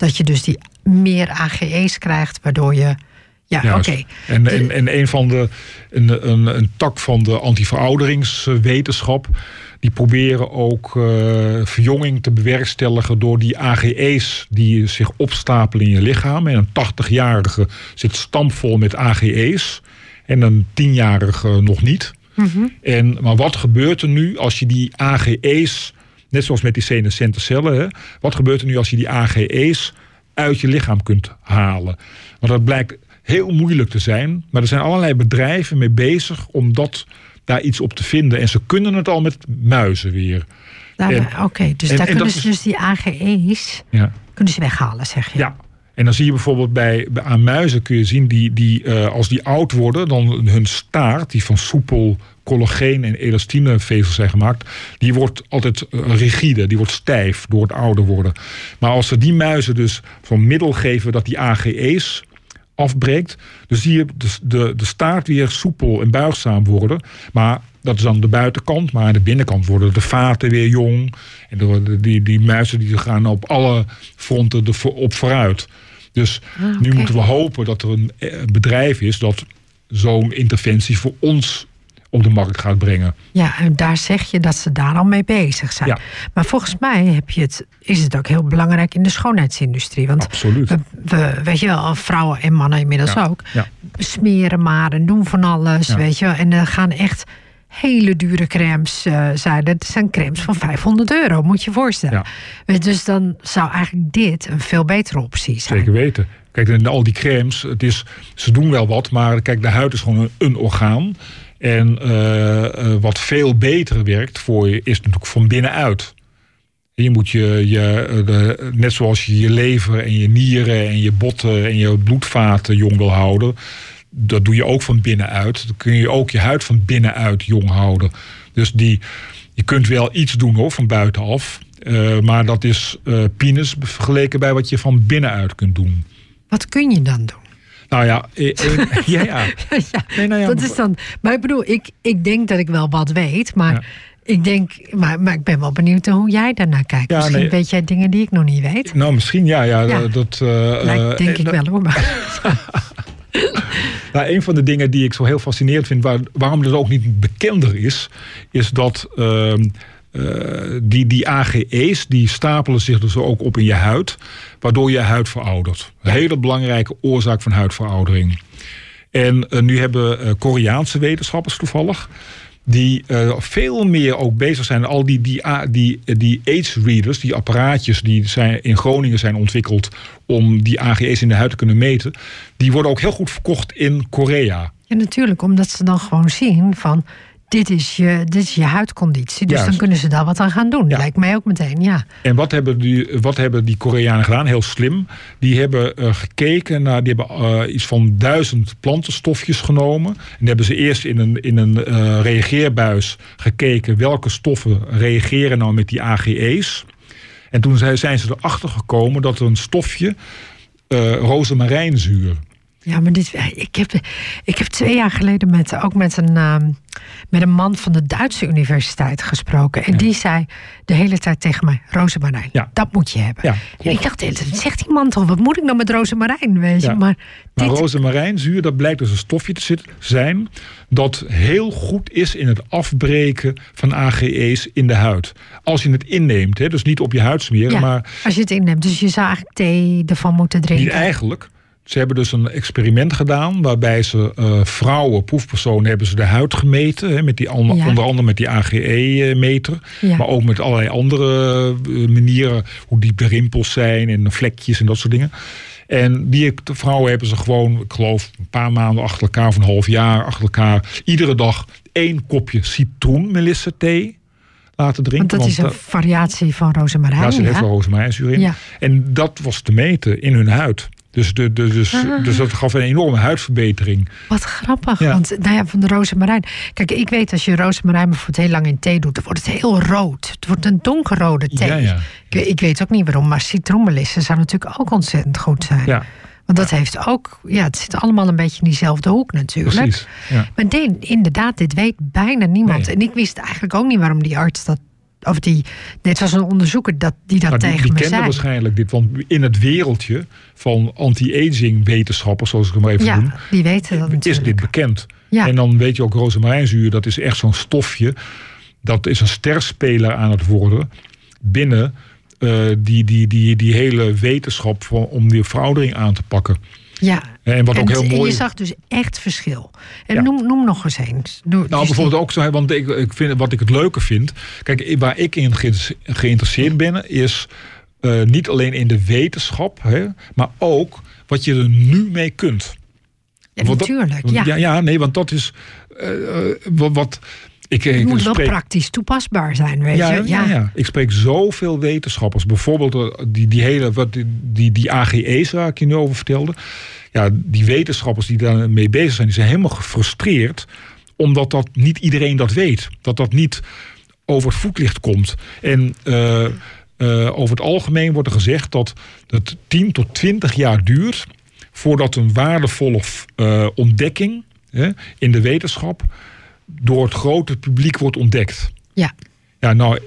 dat je dus die meer AGE's krijgt, waardoor je. Ja, oké. En, en, en een van de een, een, een tak van de antiverouderingswetenschap. Die proberen ook eh, verjonging te bewerkstelligen door die AGE's die zich opstapelen in je lichaam. En een 80-jarige zit stampvol met AGE's. En een 10-jarige nog niet. En, maar wat gebeurt er nu als je die AGE's, net zoals met die senescente cellen, hè, wat gebeurt er nu als je die AGE's uit je lichaam kunt halen? Want dat blijkt heel moeilijk te zijn, maar er zijn allerlei bedrijven mee bezig om dat, daar iets op te vinden. En ze kunnen het al met muizen weer. En- Oké, dus en- daar en kunnen ze is- dus die AGE's Ja. kunnen ze weghalen, zeg je. Ja. En dan zie je bijvoorbeeld bij, aan muizen kun je zien die, die eh, als die oud worden, dan hun staart, die van soepel collageen en elastinevezels zijn gemaakt, die wordt altijd eh, rigide, die wordt stijf door het ouder worden. Maar als ze die muizen dus zo'n middel geven dat die AGE's afbreekt, dan zie je de, de, de staart weer soepel en buigzaam worden. Maar dat is dan de buitenkant, maar aan de binnenkant worden de vaten weer jong. En de, die, die muizen die gaan op alle fronten op vooruit. Dus Ah, nu moeten we hopen dat er een eh, bedrijf is dat zo'n interventie voor ons op de markt gaat brengen. Ja, en daar zeg je dat ze daar al mee bezig zijn. Ja. Maar volgens mij heb je het, is het ook heel belangrijk in de schoonheidsindustrie. Want Absoluut. we, we- weet je wel, vrouwen en mannen inmiddels Ja. ook, Ja. smeren maar en doen van alles, weet je wel. En er gaan echt hele dure crèmes eh, zijn. Dat zijn crèmes van 500 euro, moet je je voorstellen. Ja. Je, Dus dan zou eigenlijk dit een veel betere optie zijn. Zeker weten. Kijk, en al die crèmes, het is, ze doen wel wat, maar kijk, de huid is gewoon een, een orgaan. En eh, eh, wat veel beter werkt voor je, is natuurlijk van binnenuit. Je moet je, je eh, de, net zoals je je lever en je nieren en je botten en je bloedvaten jong wil houden. Dat doe je ook van binnenuit. Dan kun je ook je huid van binnenuit jong houden. Dus die, je kunt wel iets doen hoor, van buitenaf. Eh, maar dat is eh penis vergeleken bij wat je van binnenuit kunt doen. Wat kun je dan doen? Nou ja, eh, eh, <laughs> ja, ja. ja, Nee, nou ja, dat is dan. Maar ik bedoel, ik, ik denk dat ik wel wat weet, maar ik denk, maar, maar ik ben wel benieuwd hoe jij daarnaar kijkt. Ja, Misschien nee. weet jij dingen die ik nog niet weet. Nou, misschien ja. ja. Dat, Lijkt, eh, denk ik wel hoor. Maar, <laughs> <laughs> Nou, een van de dingen die ik zo heel fascinerend vind, waar, waarom het ook niet bekender is, is dat ehm, eh, die, die AGE's die stapelen zich dus ook op in je huid, waardoor je huid veroudert. Een hele belangrijke oorzaak van huidveroudering. En eh, nu hebben eh, Koreaanse wetenschappers toevallig. Die eh, veel meer ook bezig zijn. Al die, die, die, die AIDS-readers, die apparaatjes die zijn, in Groningen zijn ontwikkeld. om die AGE's in de huid te kunnen meten. die worden ook heel goed verkocht in Korea. ja, natuurlijk, omdat ze dan gewoon zien van. Dit is, je, dit is je huidconditie. Dus Juist. dan kunnen ze daar wat aan gaan doen. Ja. Lijkt mij ook meteen, ja. En wat hebben die, wat hebben die Koreanen gedaan? Heel slim. Die hebben eh, gekeken naar. Die hebben eh, iets van duizend plantenstofjes genomen. En die hebben ze eerst in een, in een eh, reageerbuis gekeken. welke stoffen reageren nou met die AGE's. En toen zijn ze erachter gekomen dat er een stofje. rozemarijnzuur. Ja, maar dit, ik, heb, ik heb twee jaar geleden met, ook met een, ehm, met een man van de Duitse universiteit gesproken. En die zei de hele tijd tegen mij: Rozemarijn, Ja. dat moet je hebben. Ja, en ik dacht, zegt die man toch? Wat moet ik nou met rozemarijn? Weet je? Maar Maar dit, rozemarijnzuur, dat blijkt dus een stofje te zitten, zijn dat heel goed is in het afbreken van AGE's in de huid. Als je het inneemt, hè, dus niet op je huid smeren, ja, maar als je het inneemt. Dus je zou eigenlijk thee ervan moeten niet drinken. eigenlijk. Ze hebben dus een experiment gedaan waarbij ze uh, vrouwen, proefpersonen, hebben ze de huid gemeten. Hè, met die, onder andere met die AGE-meter. Maar ook met allerlei andere uh, manieren. Hoe diep de rimpels zijn en vlekjes en dat soort dingen. En die vrouwen hebben ze gewoon, ik geloof, een paar maanden achter elkaar, of een half jaar achter elkaar, iedere dag één kopje citroenmelisse thee laten drinken. Want dat is een variatie van rozemarijn. Ja, ze heeft wel in. En dat was te meten in hun huid. Dus, de, de, dus, ah. dus dat gaf een enorme huidverbetering. Wat grappig. Want nou ja, van de rozemarijn. Kijk, ik weet als je rozemarijn bijvoorbeeld heel lang in thee doet, dan wordt het heel rood. Het wordt een donkerrode thee. Ja, ja. Ik, ik, weet ook niet waarom, maar citroenmelissen zou natuurlijk ook ontzettend goed zijn. Ja. Want dat heeft ook, ja, het zit allemaal een beetje in diezelfde hoek natuurlijk. Precies. Maar inderdaad, dit weet bijna niemand. En ik wist eigenlijk ook niet waarom die arts dat of die, net zoals een onderzoeker dat, die dat nou, tegen die, die me zei. waarschijnlijk dit, want in het wereldje van anti-aging wetenschappers, zoals ik hem even ja, noem, die weten dat natuurlijk. is dit bekend. Ja. En dan weet je ook rozemarijnzuur, dat is echt zo'n stofje, dat is een sterspeler aan het worden binnen uh, die, die, die, die hele wetenschap van, om die veroudering aan te pakken. Ja, en, wat ook heel mooi... je zag dus echt verschil. En noem, noem nog eens eens. nou, bijvoorbeeld ook zo, want ik, ik vind, wat ik het leuke vind... Kijk, waar ik in geïnteresseerd ben, is uh, niet alleen in de wetenschap... Hè, maar ook wat je er nu mee kunt. Ja, natuurlijk, dat, ja. ja. Ja, nee, want dat is... Uh, wat, wat ik, het moet wel praktisch toepasbaar zijn, weet ja, je. Ja. ja, ik spreek zoveel wetenschappers. Bijvoorbeeld die, die hele wat, die, die, die AGE's waar ik je nu over vertelde. Ja, die wetenschappers die daarmee bezig zijn, die zijn helemaal gefrustreerd. Omdat dat niet iedereen dat weet. Dat dat niet over het voetlicht komt. En uh, uh, over het algemeen wordt er gezegd dat het 10 tot 20 jaar duurt voordat een waardevolle uh, ontdekking in de wetenschap door het grote publiek wordt ontdekt. Ja. Ja, nou,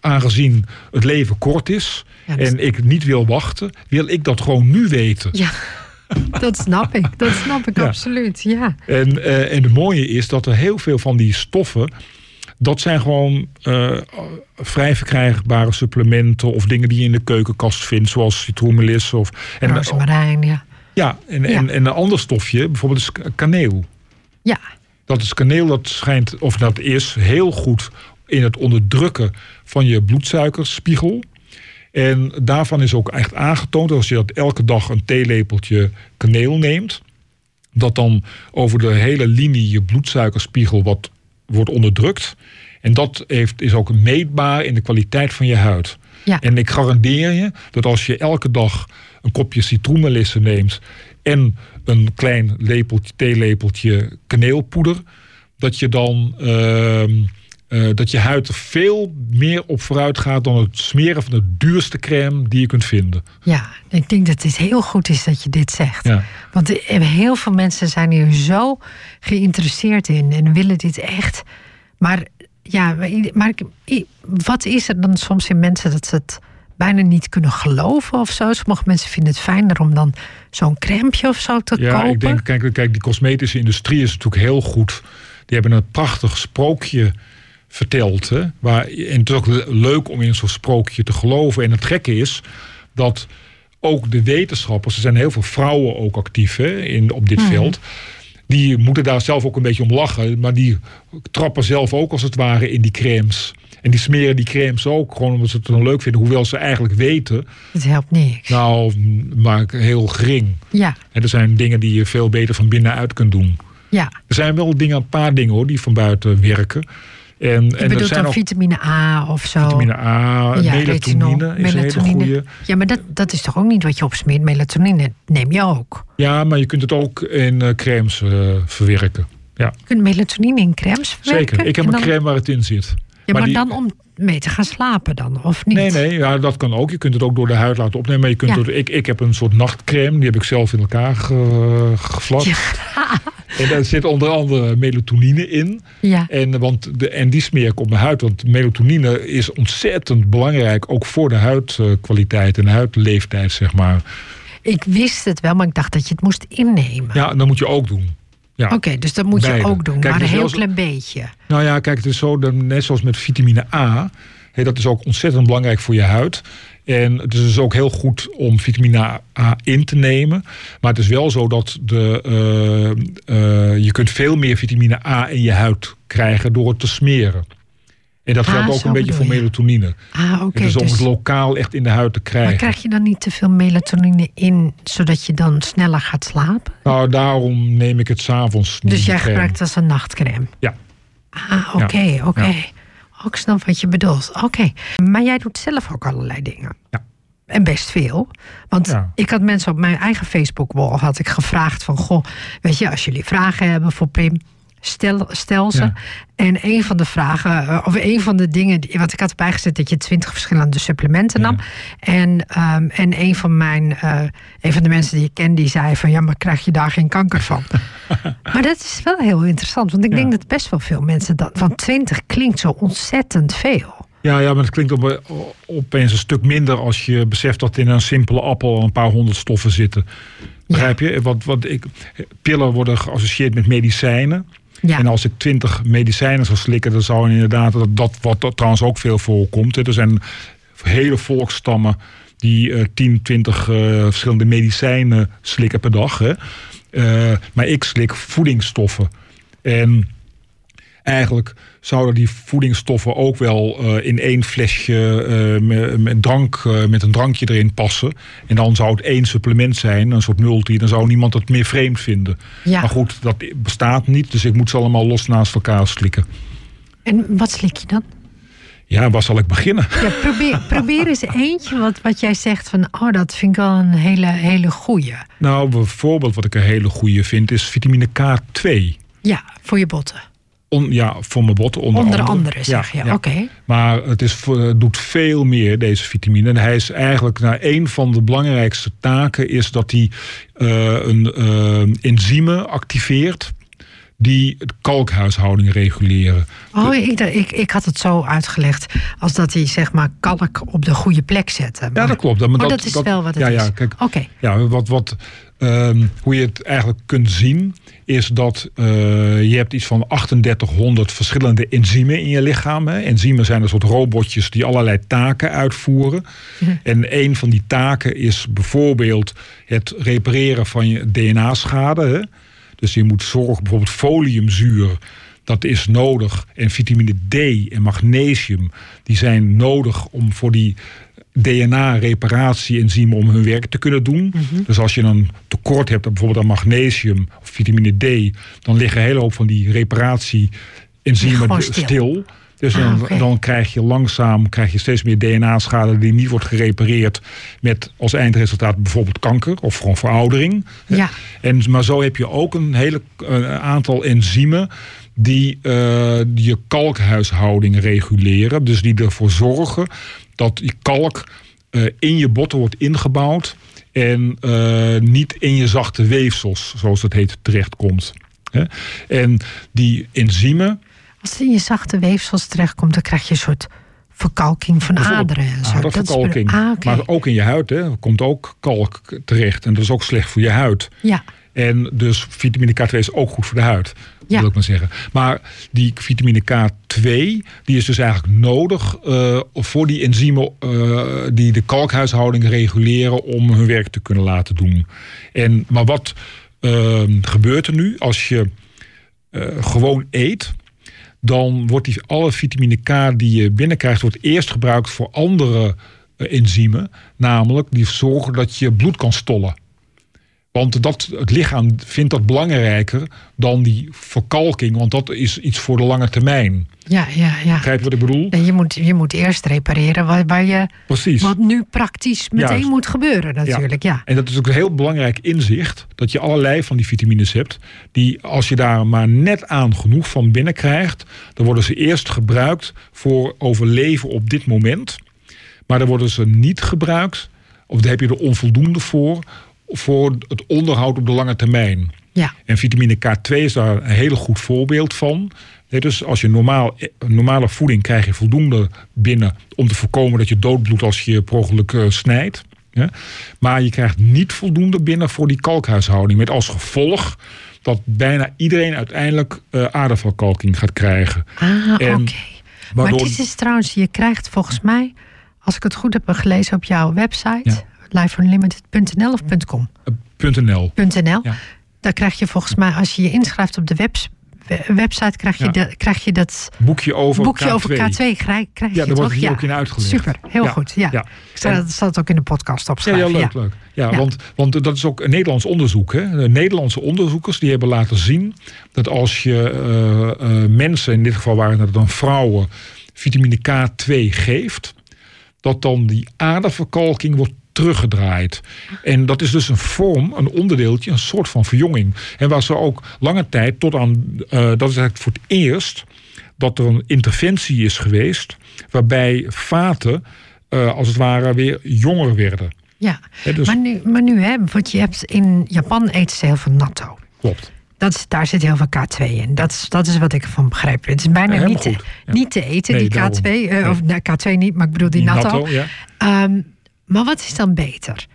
aangezien het leven kort is en ik niet wil wachten, wil ik dat gewoon nu weten. Ja. <laughs> Dat snap ik, dat snap ik absoluut, ja. En, uh, en het mooie is dat er heel veel van die stoffen, dat zijn gewoon uh, vrij verkrijgbare supplementen of dingen die je in de keukenkast vindt, zoals citroenmelisse of... En, Rozemarijn, ja. Ja, en, ja. En, en een ander stofje, bijvoorbeeld is kaneel. Ja. Dat is kaneel, dat schijnt, of dat is heel goed in het onderdrukken van je bloedsuikerspiegel. En daarvan is ook echt aangetoond dat als je dat elke dag een theelepeltje kaneel neemt, dat dan over de hele linie je bloedsuikerspiegel wat wordt onderdrukt. En dat heeft, is ook meetbaar in de kwaliteit van je huid. Ja. En ik garandeer je dat als je elke dag een kopje citroenmelisse neemt en een klein lepeltje, theelepeltje kaneelpoeder, dat je dan uh, uh, dat je huid er veel meer op vooruit gaat dan het smeren van de duurste crème die je kunt vinden. Ja, ik denk dat het heel goed is dat je dit zegt. Ja. Want heel veel mensen zijn hier zo geïnteresseerd in en willen dit echt. Maar ja, maar wat is er dan soms in mensen dat ze het bijna niet kunnen geloven of zo. Sommige mensen vinden het fijner om dan zo'n crème of zo te ja, kopen. Ja, ik denk, kijk, kijk, die cosmetische industrie is natuurlijk heel goed. Die hebben een prachtig sprookje verteld. Hè, waar, en het is ook leuk om in zo'n sprookje te geloven. En het gekke is dat ook de wetenschappers, er zijn heel veel vrouwen ook actief hè, in, op dit mhm. veld. Die moeten daar zelf ook een beetje om lachen. Maar die trappen zelf ook als het ware in die crèmes. En die smeren die crèmes ook, gewoon omdat ze het dan leuk vinden, hoewel ze eigenlijk weten. Het helpt niks. Nou, maar heel gering. Ja. En er zijn dingen die je veel beter van binnenuit kunt doen. Ja. Er zijn wel dingen, een paar dingen hoor, die van buiten werken. En, Je en bedoelt dan vitamine A of zo? Vitamine A, ja, melatonine is een hele goede. Ja, maar dat, dat is toch ook niet wat je opsmeert? Melatonine neem je ook. Ja, maar je kunt het ook in uh, crèmes uh, verwerken. Ja. Je kunt melatonine in crèmes verwerken? Zeker. Ik heb een crème waar het in zit. Ja, maar, dan om mee te gaan slapen dan, of niet? Nee, nee, ja, dat kan ook. Je kunt het ook door de huid laten opnemen. Maar je kunt het, ik, ik heb een soort nachtcrème, die heb ik zelf in elkaar ge, gevlakt. <laughs> En daar zit onder andere melatonine in. Ja. En, want de, en die smeer ik op mijn huid. Want melatonine is ontzettend belangrijk, ook voor de huidkwaliteit en huidleeftijd, zeg maar. Ik wist het wel, maar ik dacht dat je het moest innemen. Ja, dat moet je ook doen. Ja. Oké, dus dat moet je ook doen, maar een heel klein beetje. Nou ja, kijk, het is zo, net zoals met vitamine A, dat is ook ontzettend belangrijk voor je huid. En het is dus ook heel goed om vitamine A in te nemen. Maar het is wel zo dat de, uh, je kunt veel meer vitamine A in je huid krijgen door het te smeren. En dat geldt Ah, ook zo een beetje voor je. melatonine. Ah, oké. dus om dus- het lokaal echt in de huid te maar krijgen. krijg je dan niet te veel melatonine in, zodat je dan sneller gaat slapen? Nou, daarom neem ik het s'avonds niet. Dus jij gebruikt het als een nachtcrème? Ja. Ah, oké, oké. Ja. Oh, ik snap wat je bedoelt. Oké. Maar jij doet zelf ook allerlei dingen. Ja. En best veel. Want Ja. ik had mensen op mijn eigen Facebook-wall had ik gevraagd van... Goh, weet je, als jullie vragen hebben voor Pim, stel, ze. Ja. En een van de vragen, eh, of een van de dingen... Want ik had erbij gezet dat je twintig verschillende supplementen Ja. nam. En, ehm, en een van mijn... eh, een van de mensen die ik ken, die zei van... Ja, maar krijg je daar geen kanker van? <laughs> maar dat is wel heel interessant. Want ik Ja. denk dat best wel veel mensen... Dat, van 20 klinkt zo ontzettend veel. Ja, ja, maar het klinkt op, opeens een stuk minder als je beseft dat in een simpele appel een paar honderd stoffen zitten. Begrijp je? Wat, wat ik, pillen worden geassocieerd met medicijnen. En als ik twintig medicijnen zou slikken, dan zou inderdaad dat, dat wat er trouwens ook veel voorkomt. Er zijn hele volkstammen die eh 10, 20 eh, verschillende medicijnen slikken per dag. Hè. Eh, maar ik slik voedingsstoffen. En eigenlijk zouden die voedingsstoffen ook wel eh, in één flesje eh, met, met, drank, eh, met een drankje erin passen. En dan zou het één supplement zijn, een soort multi. Dan zou niemand het meer vreemd vinden. Ja. Maar goed, dat bestaat niet. Dus ik moet ze allemaal los naast elkaar slikken. En wat slik je dan? Ja, waar zal ik beginnen? Ja, probeer, <laughs> probeer eens eentje wat, wat jij zegt van... oh, dat vind ik wel een hele, hele goeie. Nou, bijvoorbeeld wat ik een hele goede vind is vitamine K2. Ja, voor je botten. On, ja, voor mijn botten onder, Onder andere. andere, zeg je. ja. Oké. Maar het is, doet veel meer, deze vitamine. En hij is eigenlijk, nou, een van de belangrijkste taken is dat hij eh, een eh, enzymen activeert die de kalkhuishouding reguleren. Oh, ik, ik, ik had het zo uitgelegd als dat hij zeg maar kalk op de goede plek zette. Ja, Maar- dat klopt. Maar oh, dat, is wel wat het ja, is. Ja, kijk, Oké. Ja, wat, wat, ehm, hoe je het eigenlijk kunt zien, is dat eh, je hebt iets van 3800 verschillende enzymen in je lichaam. Hè. Enzymen zijn een soort robotjes die allerlei taken uitvoeren. En een van die taken is bijvoorbeeld het repareren van je DNA-schade. Dus je moet zorgen, bijvoorbeeld foliumzuur, dat is nodig. En vitamine D en magnesium, die zijn nodig om voor die DNA-reparatie-enzymen om hun werk te kunnen doen. Mhm. Dus als je een tekort hebt, bijvoorbeeld aan magnesium of vitamine D, dan liggen een hele hoop van die reparatie-enzymen stil. stil. Dus Ah, dan, krijg je langzaam krijg je steeds meer DNA-schade die niet wordt gerepareerd. Met als eindresultaat bijvoorbeeld kanker of gewoon veroudering. Ja. En, maar zo heb je ook een hele aantal enzymen die eh, je kalkhuishouding reguleren. Dus die ervoor zorgen dat die kalk eh, in je botten wordt ingebouwd en eh, niet in je zachte weefsels, zoals het heet, terechtkomt. Hè? En die enzymen, Als het in je zachte weefsels terechtkomt, dan krijg je een soort verkalking van aderen en zo. Dat is Ah. Maar ook in je huid hè, komt ook kalk terecht. En dat is ook slecht voor je huid. Ja. En dus vitamine K2 is ook goed voor de huid. Ja. Wil ik maar zeggen. Maar die vitamine K2, die is dus eigenlijk nodig eh, voor die enzymen eh, die de kalkhuishouding reguleren om hun werk te kunnen laten doen. En, maar wat eh, gebeurt er nu als je eh, gewoon eet? Dan wordt die alle vitamine K die je binnenkrijgt, wordt eerst gebruikt voor andere enzymen. Namelijk die zorgen dat je bloed kan stollen. Want dat, het lichaam vindt dat belangrijker dan die verkalking. Want dat is iets voor de lange termijn. Ja, ja, ja. Begrijp je wat ik bedoel? Je, moet, je moet eerst repareren waar, waar je, Precies. wat nu praktisch meteen Juist. moet gebeuren natuurlijk. Ja. En dat is ook een heel belangrijk inzicht. Dat je allerlei van die vitamines hebt. Die als je daar maar net aan genoeg van binnenkrijgt. Dan worden ze eerst gebruikt voor overleven op dit moment. Maar dan worden ze niet gebruikt. Of daar heb je er onvoldoende voor. Voor het onderhoud op de lange termijn. Ja. En vitamine K2 is daar een heel goed voorbeeld van. Dus als je normaal, normale voeding krijg je voldoende binnen om te voorkomen dat je doodbloedt als je per ongeluk eh, snijdt. Ja? Maar je krijgt niet voldoende binnen voor die kalkhuishouding. Met als gevolg dat bijna iedereen uiteindelijk eh aderverkalking gaat krijgen. Ah, oké. Maar dit is trouwens, je krijgt volgens mij, als ik het goed heb gelezen op jouw website, ja. lifeunlimited.nl of .com? Uh, .nl. .nl. Ja. Daar krijg je volgens mij, als je je inschrijft op de website website krijg je, ja. krijg je dat boekje over boekje K2. over K2 krijg, krijg ja, je daar wordt hier ook in uitgelegd. Super, heel goed. Ja. Ja. Ik zal, dat zal het ook in de podcast opschrijven. ja, leuk, leuk. Ja, Want, want dat is ook een Nederlands onderzoek. Hè. De Nederlandse onderzoekers die hebben laten zien dat als je uh, uh, mensen, in dit geval waren het dan vrouwen, vitamine K2 geeft, dat dan die aderverkalking wordt teruggedraaid. En dat is dus een vorm, een onderdeeltje, een soort van verjonging. En waar ze ook lange tijd tot aan, uh, dat is eigenlijk voor het eerst dat er een interventie is geweest waarbij vaten uh, als het ware weer jonger werden. Ja, He, dus... maar nu, maar nu hè, want je hebt in Japan eten ze heel veel natto. Klopt. Dat is, daar zit heel veel K2 in. Dat is, dat is wat ik ervan begrijp. Het is bijna ja, niet, te, ja. niet te eten, nee, die K2. Uh, nee. Of nou, K2 niet, maar ik bedoel die, die natto. natto ja. um, maar wat is dan beter?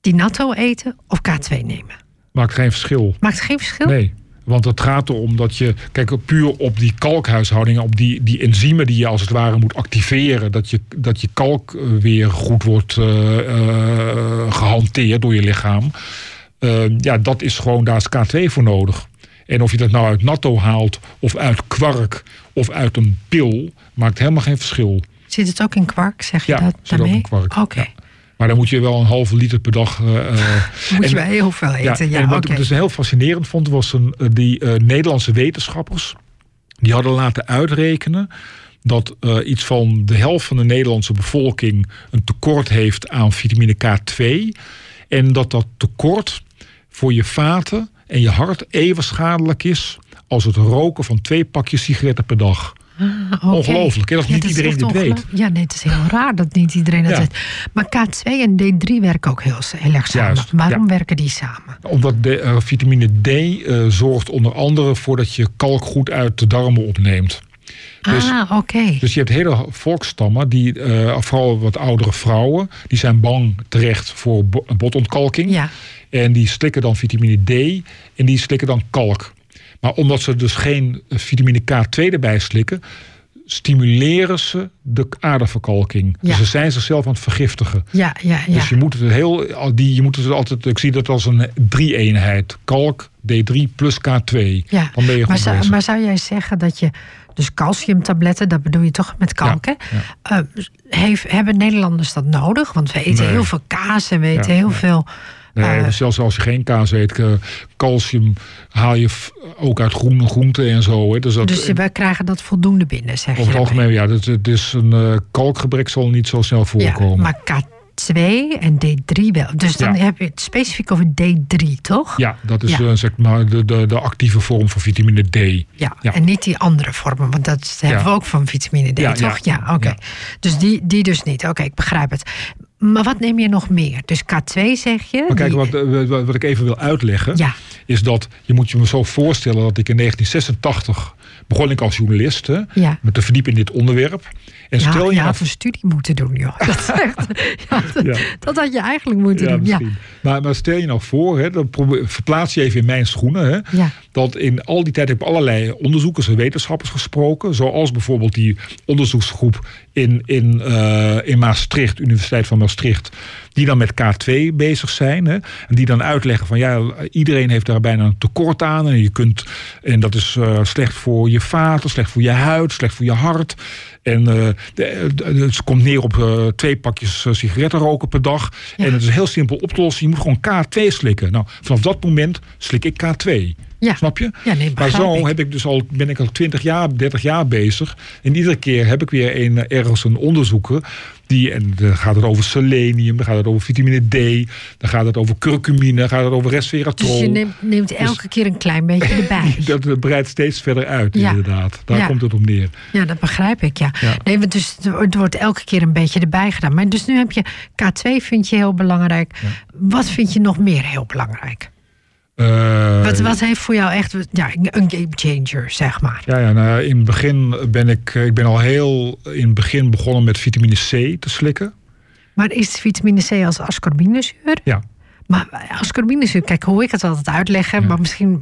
Die natto eten of K2 nemen? Maakt geen verschil. Maakt geen verschil? Nee. Want het gaat erom dat je, kijk, puur op die kalkhuishouding, op die, die enzymen die je als het ware moet activeren, dat je, dat je kalk weer goed wordt uh, uh, gehanteerd door je lichaam. Uh, ja, dat is gewoon, daar is K2 voor nodig. En of je dat nou uit natto haalt, of uit kwark, of uit een pil, maakt helemaal geen verschil. Zit het ook in kwark, zeg je ja, dat zit daarmee? ook in kwark. Oké. Okay. Ja. Maar dan moet je wel een halve liter per dag. Uh, <laughs> moet je wel heel veel eten. Ja, en wat okay. ik dus heel fascinerend vond, was een, die uh, Nederlandse wetenschappers. Die hadden laten uitrekenen dat uh, iets van de helft van de Nederlandse bevolking een tekort heeft aan vitamine K2. En dat dat tekort voor je vaten en je hart even schadelijk is als het roken van twee pakjes sigaretten per dag. Ah, okay. Ongelooflijk, hè? dat ja, niet dat iedereen dit weet. Ja, nee, het is heel raar dat niet iedereen dat Ja. weet. Maar K2 en D3 werken ook heel, heel erg samen. Juist, Waarom ja. werken die samen? Omdat de, uh, vitamine D uh, zorgt onder andere voor dat je kalk goed uit de darmen opneemt. Dus, ah, oké. Okay. dus je hebt hele volkstammen, die, uh, vooral wat oudere vrouwen, die zijn bang terecht voor botontkalking. Ja. En die slikken dan vitamine D en die slikken dan kalk. Maar omdat ze dus geen vitamine K2 erbij slikken, stimuleren ze de aderverkalking. Ja. Dus ze zijn zichzelf aan het vergiftigen. Ja, ja, ja. Dus je moet het heel, die, je moet het altijd, ik zie dat als een drie-eenheid. Kalk, D3 plus K2. Ja. Dan ben je maar, zou, maar zou jij zeggen dat je, dus calciumtabletten, dat bedoel je toch met kalk, Ja, hè? Uh, heeft, hebben Nederlanders dat nodig? Want we eten Nee. heel veel kaas en we eten heel veel. Nee, eh, zelfs als je geen kaas eet, eh, calcium haal je ook uit groene groenten en zo. Hè. Dus dat, dus we krijgen dat voldoende binnen, zeg over je het daarmee. algemeen, ja, het, het is een eh, kalkgebrek zal niet zo snel Ja, voorkomen. maar K2 en D3 wel. Dus dan Ja. heb je het specifiek over D3, toch? Ja, dat is Ja. eh, zeg maar de, de, de actieve vorm van vitamine D. Ja, Ja. en niet die andere vormen, want dat hebben Ja. we ook van vitamine D, Ja, toch? ja. Ja, oké. Ja. Dus die, die dus niet. Oké, ik begrijp het. Maar wat neem je nog meer? Dus K2 zeg je? Maar kijk, die- wat, eh, wat, wat ik even wil uitleggen, Ja, is dat je moet je me zo voorstellen dat ik in 1986 begon ik als journalist hè, ja. met te verdiepen in dit onderwerp. En ja, stel je je nou had een studie moeten doen, joh. Dat, is echt, <laughs> ja, dat, Ja. dat had je eigenlijk moeten doen. Ja. Maar, maar stel je nou voor, hè, dan verplaats je even in mijn schoenen. Hè. Dat in al die tijd heb ik allerlei onderzoekers en wetenschappers gesproken. Zoals bijvoorbeeld die onderzoeksgroep in, in, eh, in Maastricht, Universiteit van Maastricht. Die dan met K2 bezig zijn. Hè, en die dan uitleggen van ja, iedereen heeft daar bijna een tekort aan. En, je kunt, en dat is eh, slecht voor je vaten, slecht voor je huid, slecht voor je hart. En eh, de- de- het komt neer op twee pakjes sigaretten roken per dag. Ja. En het is heel simpel op te lossen. Je moet gewoon K2 slikken. Nou, vanaf dat moment slik ik K2. Ja. Snap je? Ja, nee, maar zo ik. heb ik dus al, ben ik al 20 jaar, 30 jaar bezig. En iedere keer heb ik weer een, eh, ergens een onderzoeker. Die, en dan gaat het over selenium, dan gaat het over vitamine D, dan gaat het over curcumine, dan gaat het over resveratrol. Dus je neemt, neemt elke keer een klein beetje <laughs> erbij. Dat breidt steeds verder uit, Ja. inderdaad. Daar Ja. komt het op neer. Ja, dat begrijp ik, ja. Ja. Nee, want dus er wordt- er wordt elke keer een beetje erbij gedaan. Maar dus nu heb je K2 vind je heel belangrijk. Wat vind je nog meer heel belangrijk? Eh, Wat, wat heeft voor jou echt ja, een game changer, zeg maar? Ja, ja nou, in het begin ben ik, ik ben al heel in het begin begonnen met vitamine C te slikken. Maar is vitamine C als ascorbinezuur? Ja. Maar ascorbinezuur, kijk hoe ik het altijd uitleggen, maar misschien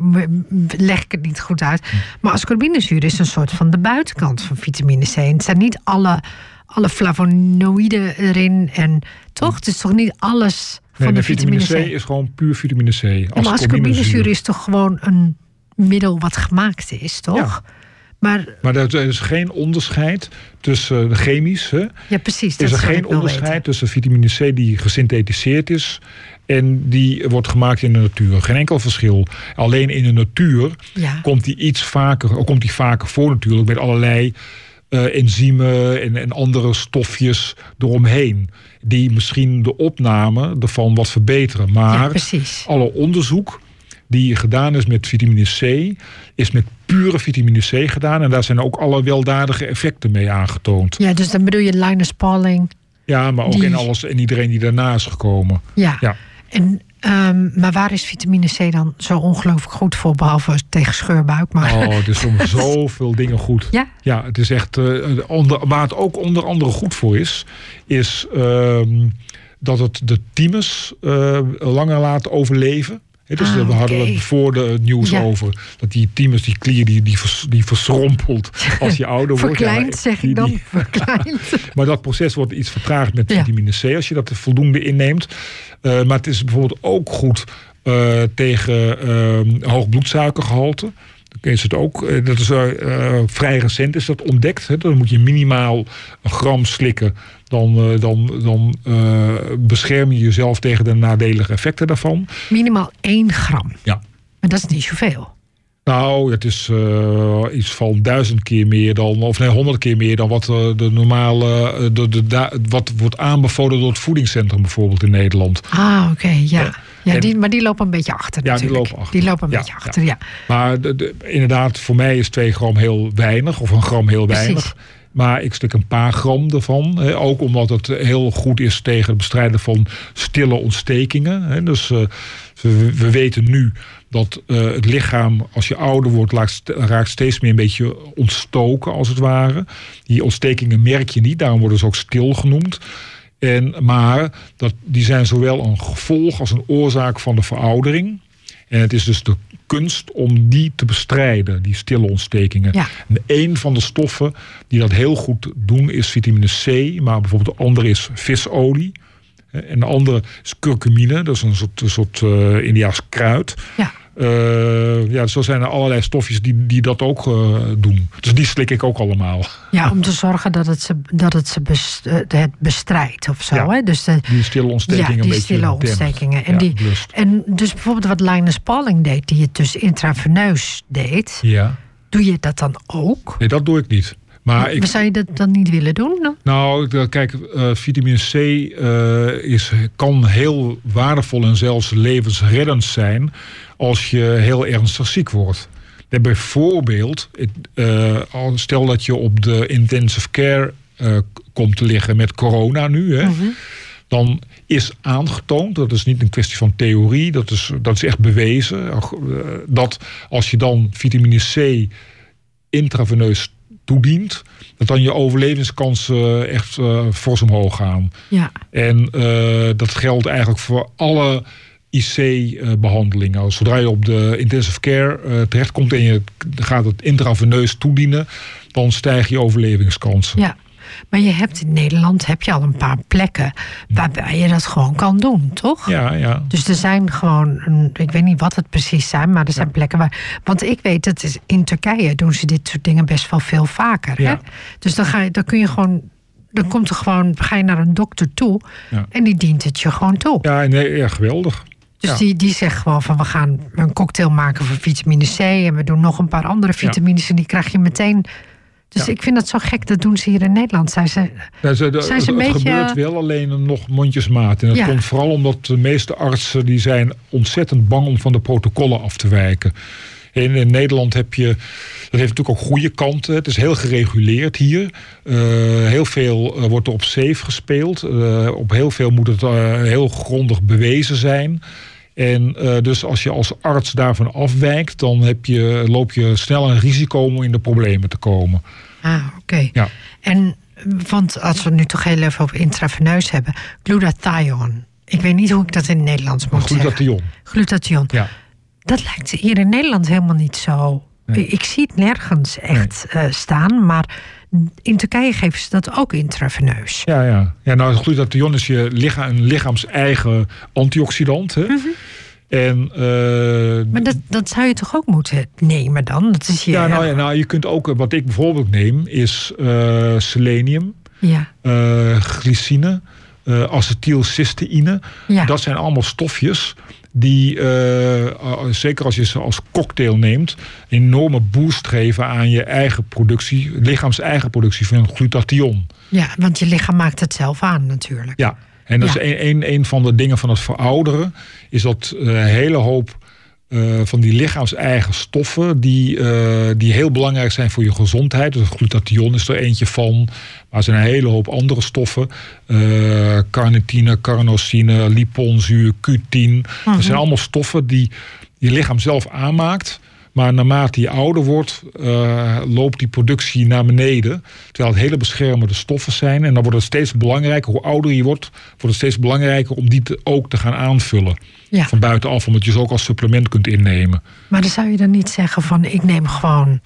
leg ik het niet goed uit. Maar ascorbinezuur is een soort van de buitenkant van vitamine C. En het zijn niet alle alle flavonoïden erin. En toch? Het is toch niet alles van de de vitamine vitamine C C? is gewoon puur vitamine C. Ja, maar ascorbinzuur is toch gewoon een middel wat gemaakt is, toch? Maar Maar er is geen onderscheid tussen de chemisch. Hè? ja, precies. is er zou geen onderscheid weten. tussen vitamine C die gesynthetiseerd is en die wordt gemaakt in de natuur. Geen enkel verschil. Alleen in de natuur Ja. komt die iets vaker, komt die vaker voor natuurlijk met allerlei eh, enzymen en, en andere stofjes eromheen. Die misschien de opname ervan wat verbeteren. Maar alle onderzoek die gedaan is met vitamine C, is met pure vitamine C gedaan. En daar zijn ook alle weldadige effecten mee aangetoond. Ja, dus dan bedoel je Linus Pauling. Ja, maar ook Die- in alles en iedereen die daarna is gekomen. Ja. Ja. En, ehm, maar waar is vitamine C dan zo ongelooflijk goed voor, behalve tegen scheurbuik? Maar Oh, het is om <laughs> zoveel dingen goed. ja, Ja, het is echt. eh, onder, waar het ook onder andere goed voor is, is ehm, dat het de thymus eh, langer laat overleven. Dus Ah, we hadden oké. het voor de het nieuws Ja. over. Dat die thymus, die klier, die, die, vers- die verschrompelt <laughs> als je ouder wordt. verkleind Ja, zeg ik dan. die- Verkleind. <laughs> Maar dat proces wordt iets vertraagd met vitamine C als je dat voldoende inneemt. Eh, maar het is bijvoorbeeld ook goed eh, tegen eh, hoog bloedsuikergehalte. Is het ook, eh, dat is eh, eh, vrij recent is dat ontdekt. Hè. Dan moet je minimaal een gram slikken. Dan, dan, dan eh, bescherm je jezelf tegen de nadelige effecten daarvan. Minimaal 1 gram. Ja. Maar dat is niet zoveel. Nou, het is iets van duizend keer meer dan, of nee, honderd keer meer dan wat de normale, de, de, wat wordt aanbevolen door het voedingscentrum bijvoorbeeld in Nederland. Ah, oké. Ja. Ja En- die, maar die lopen een beetje achter Ja, die natuurlijk. lopen achter. Die lopen een Ja, beetje achter, ja. Maar de, de- inderdaad, voor mij is 2 gram heel weinig, of een gram heel Precies. weinig. Maar ik slik een paar gram ervan. Ook omdat het heel goed is tegen het bestrijden van stille ontstekingen. Dus eh, we, we weten nu dat eh, het lichaam, als je ouder wordt, raakt steeds meer een beetje ontstoken, als het ware. Die ontstekingen merk je niet, daarom worden ze ook stil genoemd. En, maar dat, die zijn zowel een gevolg als een oorzaak van de veroudering. En het is dus de kunst om die te bestrijden, die stille ontstekingen. Ja. En een van de stoffen die dat heel goed doen is vitamine C, maar bijvoorbeeld de andere is visolie. En de andere is curcumine, dat is een soort, een soort eh, Indiaas kruid. Ja. Eh, ja, zo zijn er allerlei stofjes die, die dat ook eh, doen. Dus die slik ik ook allemaal. Ja, om te zorgen dat het ze, dat het, ze best- eh, het bestrijdt of zo. Ja. Hè? Dus de, Die stille ontstekingen ja, een die beetje stille ontstekingen. En, Ja, die, blust. en dus bijvoorbeeld wat Linus Pauling deed, die het dus intraveneus deed. Ja. Doe je dat dan ook? Nee, dat doe ik niet. Maar ik, zou je dat dan niet willen doen? Dan? Nou, ik- kijk, eh, vitamine C eh, is, kan heel waardevol en zelfs levensreddend zijn als je heel ernstig ziek wordt. En bijvoorbeeld, eh, stel dat je op de intensive care eh, komt te liggen met corona nu, hè, dan is aangetoond, dat is niet een kwestie van theorie, dat is, dat is echt bewezen, eh, dat als je dan vitamine C intraveneus toedient, dat dan je overlevingskansen echt eh fors omhoog gaan. Ja. En eh, dat geldt eigenlijk voor alle IC-behandelingen. Zodra je op de intensive care eh, terechtkomt en je gaat het intraveneus toedienen, dan stijgen je overlevingskansen. ja. Maar je hebt in Nederland heb je al een paar plekken waarbij je dat gewoon kan doen, toch? Ja, ja. Dus er zijn gewoon, een, ik weet niet wat het precies zijn, maar er zijn plekken waar. Want ik weet dat is, in Turkije doen ze dit soort dingen best wel veel vaker. Hè? Ja. Dus dan, ga je, dan kun je gewoon. Dan komt er gewoon, ga je naar een dokter toe Ja. en die dient het je gewoon toe. Ja, nee, ja, geweldig. Dus Ja. die, die zegt gewoon van we gaan een cocktail maken voor vitamine C en we doen nog een paar andere vitamines en die krijg je meteen. Dus Ja. ik vind dat zo gek, dat doen ze hier in Nederland. Zijn ze, Ja, ze, de- Zijn ze een het beetje- gebeurt wel alleen nog mondjesmaat. En dat Ja. komt vooral omdat de meeste artsen die zijn ontzettend bang om van de protocollen af te wijken. In, in Nederland heb je, dat heeft natuurlijk ook goede kanten. Het is heel gereguleerd hier. Eh, heel veel eh, wordt er op safe gespeeld. Eh, op heel veel moet het heel grondig bewezen zijn. En eh, dus als je als arts daarvan afwijkt, dan heb je, loop je snel een risico om in de problemen te komen. ah, oké. Ja. En want als we het nu toch heel even over intraveneus hebben, glutathione. Ik weet niet hoe ik dat in het Nederlands moet zeggen. Glutathion. Glutathion. Ja. Dat lijkt hier in Nederland helemaal niet zo. Nee. Ik, ik zie het nergens echt eh, staan, maar In Turkije geven ze dat ook intraveneus. Ja, ja. ja nou, glutathion is je lichaam, een lichaams-eigen antioxidant. Hè? Mhm. En, uh, maar dat, dat zou je toch ook moeten nemen dan? Dat is je, ja, nou, ja, nou, je kunt ook, wat ik bijvoorbeeld neem, is uh, selenium, ja. uh, glycine, acetylcysteïne. Ja. Dat zijn allemaal stofjes die, zeker als je ze als cocktail neemt, een enorme boost geven aan je eigen productie, lichaams eigen productie van glutathion. Ja, want je lichaam maakt het zelf aan natuurlijk. Ja, en dat Ja. is een, een, een van de dingen van het verouderen, is dat eh, een hele hoop eh, van die lichaams-eigen stoffen, die, eh, die heel belangrijk zijn voor je gezondheid. Dus glutathion is er eentje van, maar er zijn een hele hoop andere stoffen. eh carnitine, carnosine, liponzuur, Q10. Dat zijn allemaal stoffen die je lichaam zelf aanmaakt. Maar naarmate je ouder wordt, eh, loopt die productie naar beneden. Terwijl het hele beschermende stoffen zijn. En dan wordt het steeds belangrijker, hoe ouder je wordt, wordt het steeds belangrijker om die te, ook te gaan aanvullen. Ja. Van buitenaf, omdat je ze ook als supplement kunt innemen. Maar dan zou je dan niet zeggen van ik neem gewoon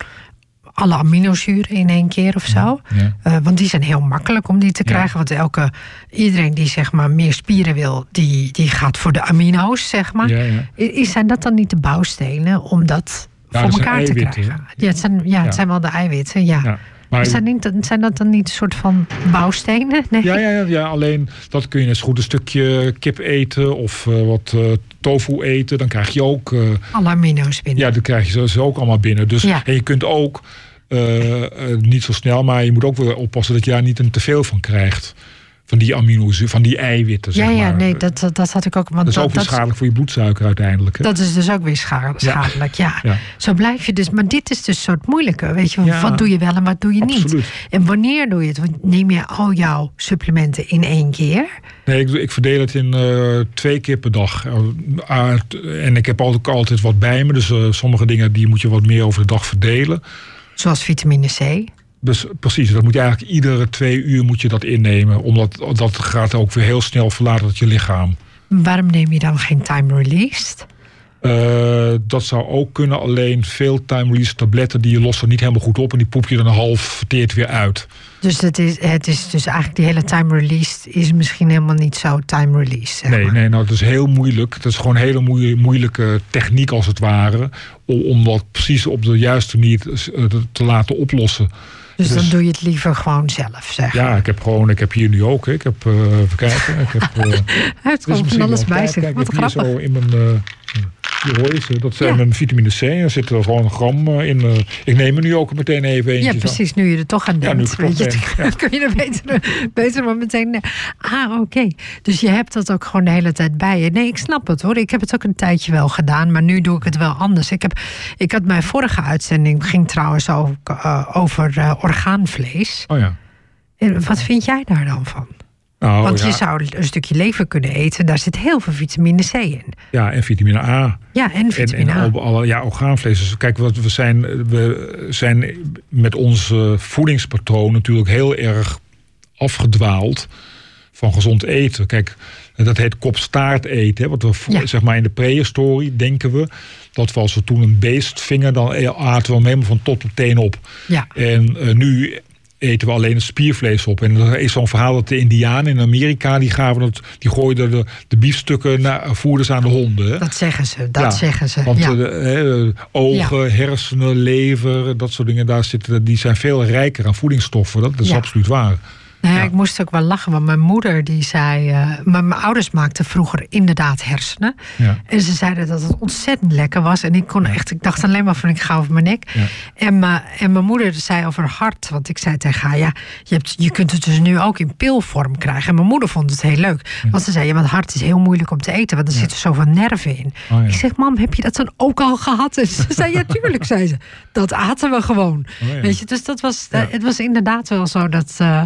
alle aminozuren in één keer of zo. Ja. Eh, want die zijn heel makkelijk om die te Ja. krijgen. Want elke, iedereen die zeg maar meer spieren wil, die, die gaat voor de amino's, zeg maar. Is, zijn dat dan niet de bouwstenen om dat voor elkaar te krijgen? Ja, het zijn, ja, het zijn wel de eiwitten, ja. Maar, Zijn, niet, zijn dat dan niet een soort van bouwstenen? <laughs> Nee. ja, ja, ja, alleen dat kun je zo goed een stukje kip eten of eh, wat eh, tofu eten. Dan krijg je ook, Alle amino's binnen. ja, dan krijg je ze- ook allemaal binnen. Dus, Ja. En je kunt ook, niet zo snel, maar je moet ook weer oppassen dat je daar niet een teveel van krijgt. Van die aminozuren, van die eiwitten. ja, zeg ja, maar. nee, dat, dat, dat had ik ook. Want dat is ook weer schadelijk voor je bloedsuiker uiteindelijk. Hè? dat is dus ook weer scha- schadelijk, ja. Ja. Zo blijf je dus. Maar dit is dus soort moeilijke. Weet je, Ja. wat doe je wel en wat doe je niet? En wanneer doe je het? Want Neem je al jouw supplementen in één keer? Nee, ik, ik verdeel het in eh, twee keer per dag. Eh, en ik heb altijd, altijd wat bij me. Dus eh, sommige dingen die moet je wat meer over de dag verdelen. Zoals vitamine C. Dus precies, dat moet je eigenlijk iedere twee uur moet je dat innemen. Omdat dat gaat ook weer heel snel verlaten uit je lichaam. Waarom neem je dan geen time released? Eh, dat zou ook kunnen, alleen veel time release tabletten die je lossen niet helemaal goed op en die poep je dan een half verteerd weer uit. Dus het is, het is dus eigenlijk die hele time released is misschien helemaal niet zo time released. Zeg Nee, maar. nee, nou, dat is heel moeilijk. Dat is gewoon een hele moeie- moeilijke techniek als het ware. Om, om dat precies op de juiste manier te, eh, te laten oplossen. Dus dan dus- doe je het liever gewoon zelf, zeg. Ja, ik heb gewoon, ik heb hier nu ook. Ik heb, eh even kijken. Ik heb, <laughs> eh, Hij heeft gewoon van alles bij zich. Wat ik heb hier grappig. zo in mijn, eh, hier hoor je ze. Dat zijn Ja. mijn vitamine C. Er zit er gewoon een gram eh, in. eh. ik neem er nu ook meteen even eentje. Ja, precies. Nu je er toch aan Ja, nu denkt. weet je, <laughs> kun je er beter, beter maar meteen... Ah, oké. Dus je hebt dat ook gewoon de hele tijd bij je. Nee, ik snap het hoor. Ik heb het ook een tijdje wel gedaan. Maar nu doe ik het wel anders. Ik, heb, ik had mijn vorige uitzending... ging trouwens ook eh, over orgaanvlees. Oh ja. En wat vind jij daar dan van? Nou, Want ja, je zou een stukje lever kunnen eten. Daar zit heel veel vitamine C in. ja, en vitamine A. Ja, en vitamine en A. al, al- ja, orgaanvlees. Dus kijk, wat we zijn, we zijn met ons voedingspatroon natuurlijk heel erg afgedwaald van gezond eten. Kijk, dat heet kopstaart eten. Hè, wat we Ja. zeg maar in de prehistorie denken we dat we als we toen een beest vingen, dan aten we hem helemaal van tot op teen op. Ja. En eh, nu eten we alleen het spiervlees op. En er is zo'n verhaal dat de Indianen in Amerika, die, gaven het, die gooiden de, de biefstukken naar, voerden ze aan de honden. Hè? Dat zeggen ze. Dat Ja, zeggen ze. Want ja. eh, de, hè, ogen, hersenen, lever, dat soort dingen, daar zitten, die zijn veel rijker aan voedingsstoffen. Dat is Ja. absoluut waar. Nou ja, Ja. ik moest ook wel lachen, want mijn moeder die zei... eh, mijn ouders maakten vroeger inderdaad hersenen. Ja. En ze zeiden dat het ontzettend lekker was. En ik kon echt, ik dacht alleen maar van ik ga over mijn nek. En, mijn- en mijn moeder zei over hart, want ik zei tegen haar... ja, je, hebt, je kunt het dus nu ook in pilvorm krijgen. En mijn moeder vond het heel leuk. Want ze zei, ja, want hart is heel moeilijk om te eten... want er zitten zoveel nerven in. Oh. Ik zeg, mam, heb je dat dan ook al gehad? En ze zei, ja, tuurlijk, zei ze. Dat aten we gewoon. Oh. Weet je, dus dat was, het was inderdaad wel zo dat, eh,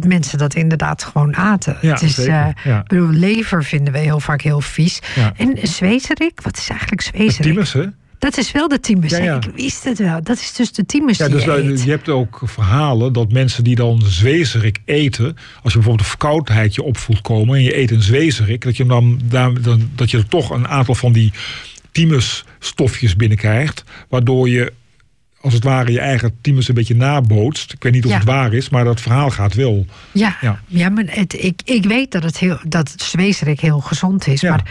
dat mensen dat inderdaad gewoon aten. Ja, het is, Ja. ik bedoel, lever vinden we heel vaak heel vies. Ja. En zwezerik, wat is eigenlijk zwezerik? Thymus, hè? Dat is wel de thymus. Ja. Ik wist het wel. Dat is dus de thymus Ja, die dus je eet. je hebt ook verhalen dat mensen die dan zwezerik eten, als je bijvoorbeeld een verkoudheid je opvoelt komen en je eet een zwezerik, dat je dan, dan dat je er toch een aantal van die thymusstofjes binnenkrijgt, waardoor je als het ware je eigen thymus een beetje nabootst. Ik weet niet of Ja. het waar is, maar dat verhaal gaat wel. Ja, Ja. ja. maar het, ik, ik weet dat het, heel, dat heel gezond is. Ja. Maar,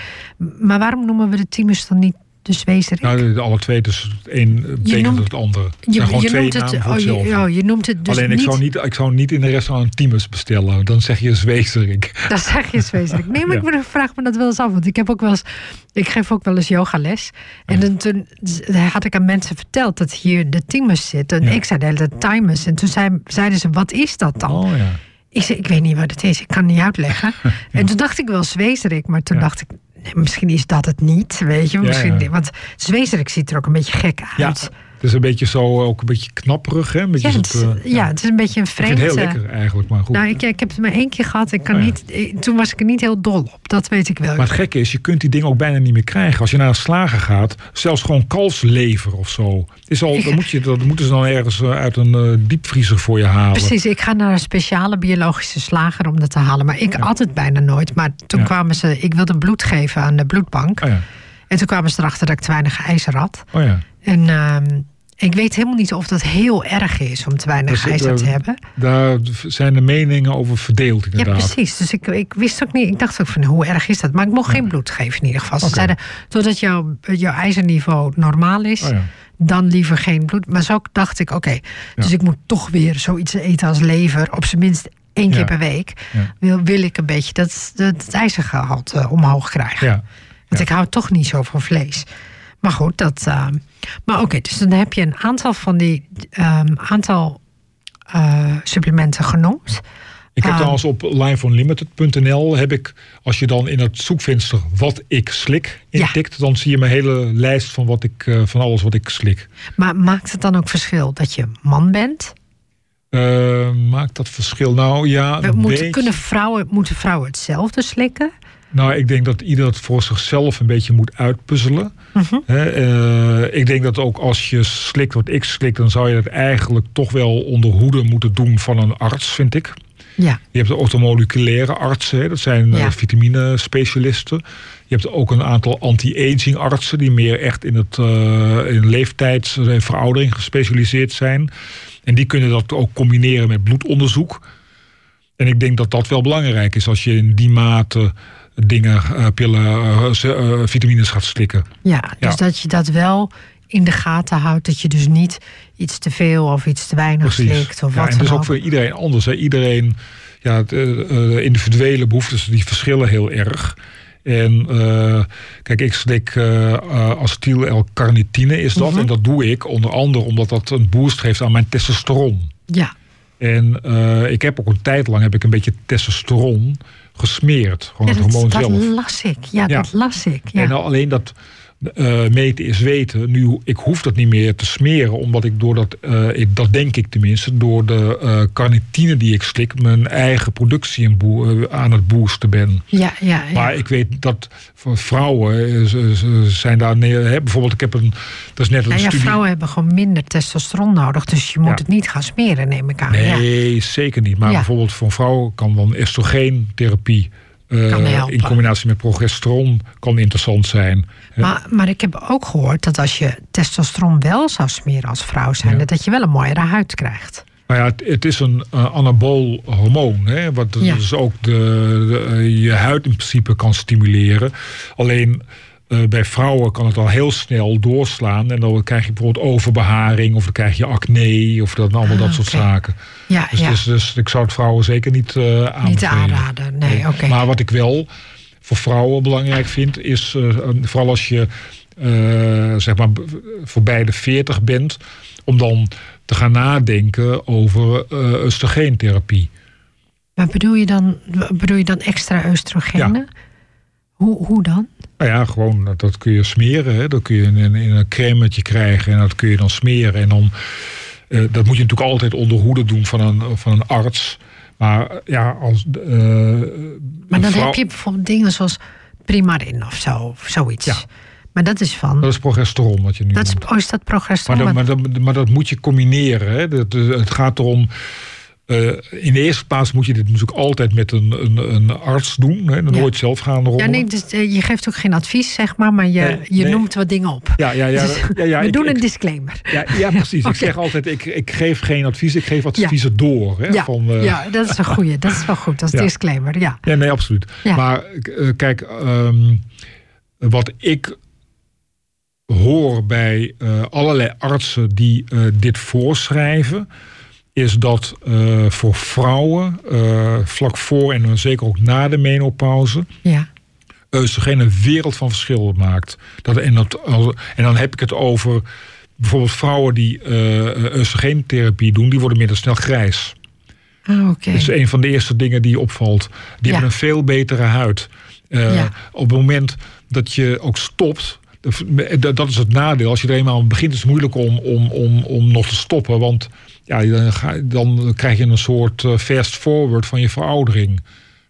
maar waarom noemen we de thymus dan niet de zwezerik? Nou, de- alle twee, dus het een betekent het andere. Je, zijn gewoon je twee noemt namen het, voor oh, je, oh, je noemt het dus Alleen ik niet... zou, niet, ik zou niet in een restaurant thymus bestellen. Dan zeg je zwezerik. <laughs> Dan zeg je zwezerik. Nee, maar Ja. ik vraag me dat wel eens af. Want ik heb ook wel eens... Ik geef ook wel eens yogales. En dan, toen had ik aan mensen verteld dat hier de thymus zit. En Ja. ik zei de hele tijd thymus. En toen zei, zeiden ze, wat is dat dan? Oh ja. Ik zei, ik weet niet wat het is. Ik kan het niet uitleggen. <laughs> En toen dacht ik wel zwezerik. Maar toen dacht ik, misschien is dat het niet. Weet je, misschien. Want zwezerik ziet er ook een beetje gek uit. Het is een beetje zo, ook een beetje knapperig. Hè? Een beetje Ja, het, is- ja, het is een beetje een Ik vind het heel lekker eigenlijk, maar goed. Nou, ik, ik heb het maar één keer gehad. Ik kan Oh ja. niet, toen was ik er niet heel dol op. Dat weet ik wel. Maar het gekke is, je kunt die dingen ook bijna niet meer krijgen. Als je naar een slager gaat, zelfs gewoon kalfslever of zo. Is al, dan, moet je, dat moeten ze dan ergens eh, uit een eh, diepvriezer voor je halen. Precies, ik ga naar een speciale biologische slager om dat te halen. Maar ik altijd bijna nooit. Maar toen kwamen ze, ik wilde bloed geven aan de bloedbank. Oh ja, En toen kwamen ze erachter dat ik te weinig ijzer had. oh ja. En ehm, ik weet helemaal niet of dat heel erg is om te weinig Dat ijzer dat- te hebben. Daar zijn de meningen over verdeeld Ja, inderdaad. precies. Dus ik, ik wist ook niet, ik dacht ook van hoe erg is dat? Maar ik mocht geen bloed geven in ieder geval. Ze zeiden, totdat jouw, jouw ijzerniveau normaal is, Oh ja. dan liever geen bloed. Maar zo dacht ik, oké, dus ik moet toch weer zoiets eten als lever, op zijn minst één keer Ja. per week. Ja. Wil, wil ik een beetje dat, dat het ijzergehalte omhoog krijgen. Ja. Want ik hou toch niet zo van vlees. Maar goed, dat. ehm, maar oké, dus dan heb je een aantal van die ehm, aantal eh, supplementen genoemd. Ik heb Ah. trouwens op liveonlimited.nl heb ik, als je dan in het zoekvenster wat ik slik Ja. intikt, dan zie je mijn hele lijst van, wat ik, eh, van alles wat ik slik. Maar maakt het dan ook verschil dat je man bent? Eh, maakt dat verschil? Nou ja, We moeten, beetje. kunnen vrouwen, moeten vrouwen hetzelfde slikken? Nou, ik denk dat ieder het voor zichzelf een beetje moet uitpuzzelen. Mhm. Eh, ik denk dat ook als je slikt wat ik slik, dan zou je dat eigenlijk toch wel onder hoede moeten doen van een arts, vind ik. Ja, Je hebt de orthomoleculaire artsen, dat zijn eh, Ja. vitamineспecialisten. Je hebt ook een aantal anti-aging artsen die meer echt in, het, eh, in leeftijds- en veroudering gespecialiseerd zijn. En die kunnen dat ook combineren met bloedonderzoek. En ik denk dat dat wel belangrijk is als je in die mate dingen, eh, pillen, eh, eh, vitamines gaat slikken. ja, dus Ja. dat je dat wel in de gaten houdt. Dat je dus niet iets te veel of iets te weinig slikt. Of ja, wat en dat is dan ook voor iedereen anders. Hè. Iedereen, ja, de, individuele behoeftes die verschillen heel erg. En kijk, ik slik eh, acetyl-L-carnitine is dat. Mhm. En dat doe ik onder andere omdat dat een boost geeft aan mijn testosteron. Ja, En ik heb ook een tijd lang heb ik een beetje testosteron gesmeerd. Gewoon ja het hormoon dat, dat zelf. las ik. Ja, Ja. dat las ik. Ja. En alleen dat eh, meten is weten. Nu, ik hoef dat niet meer te smeren, omdat ik door dat, eh, ik, dat denk ik tenminste, door de eh carnitine die ik slik, mijn eigen productie aan het boosten ben. ja, ja, ja. Maar ik weet dat voor vrouwen ze, ze zijn daar nee, hè, bijvoorbeeld ik heb een dat is net een Nou ja, studie. vrouwen hebben gewoon minder testosteron nodig. Dus je moet Ja. het niet gaan smeren, neem ik aan. Ja. Nee, zeker niet. Maar bijvoorbeeld voor een vrouw kan dan estrogeentherapie eh, Helpen. in combinatie met progesteron kan interessant zijn. Maar, maar ik heb ook gehoord dat als je testosteron wel zou smeren als vrouw zijn, Ja. dat je wel een mooiere huid krijgt. Nou ja, het, het is een uh, anabool hormoon. Hè, wat Ja. dus ook de, de, eh, je huid in principe kan stimuleren. Alleen eh, bij vrouwen kan het al heel snel doorslaan. En dan krijg je bijvoorbeeld overbeharing. Of dan krijg je acne. Of dan allemaal Ah, dat soort zaken. Ja, Dus, ja. dus, dus ik zou het vrouwen zeker niet aanbevelen. niet aanraden. Nee, oké. Maar wat ik wel voor vrouwen belangrijk vind, is eh, vooral als je zeg maar voorbij de 40 bent, om dan te gaan nadenken over oestrogeen-therapie. Maar bedoel je dan, bedoel je dan extra oestrogenen? Hoe, hoe dan? Nou ja, gewoon dat, dat kun je smeren. Hè. Dat kun je in, in een crèmetje krijgen en dat kun je dan smeren. En dan, eh, dat moet je natuurlijk altijd onder hoede doen van een, van een arts. Maar eh, ja, als. eh, Maar dan vrouw- heb je bijvoorbeeld dingen zoals Primarin of zo, of zoiets. Ja. Maar dat is van. Dat is progesteron wat je nu dat is, oh, is dat Maar progesteron? dat, maar, dat, maar dat moet je combineren. Hè. Dat, het gaat erom. Eh, in de eerste plaats moet je dit natuurlijk altijd met een, een, een arts doen. Hè, nooit zelf gaan rommelen. Ja, nee, dus, eh, je geeft ook geen advies, zeg maar, maar je, Nee, je nee. noemt wat dingen op. Ja, ja, ja, Dus ja, ja, we ik- doen ik- een disclaimer. Ja, ja precies. Ik <laughs> zeg altijd, ik, ik geef geen advies, ik geef adviezen door. Hè, Ja, van, eh, ja, dat is een goeie. Dat is wel goed. Dat is <laughs> disclaimer, ja. Ja, nee, absoluut. Maar kijk, ehm, wat ik hoor bij allerlei artsen die dit voorschrijven, is dat eh, voor vrouwen, eh, vlak voor en zeker ook na de menopauze, Ja, oestrogeen een wereld van verschil maakt. Dat, en, dat, en dan heb ik het over bijvoorbeeld vrouwen die eh oestrogeen-therapie doen, die worden minder snel grijs. ah. Dat is een van de eerste dingen die opvalt. Die Ja. hebben een veel betere huid. Eh, Ja. Op het moment dat je ook stopt. Dat- is het nadeel. Als je er eenmaal aan begint, is het moeilijk om, om, om, om nog te stoppen. Want ja, dan, ga, dan krijg je een soort eh, fast forward van je veroudering.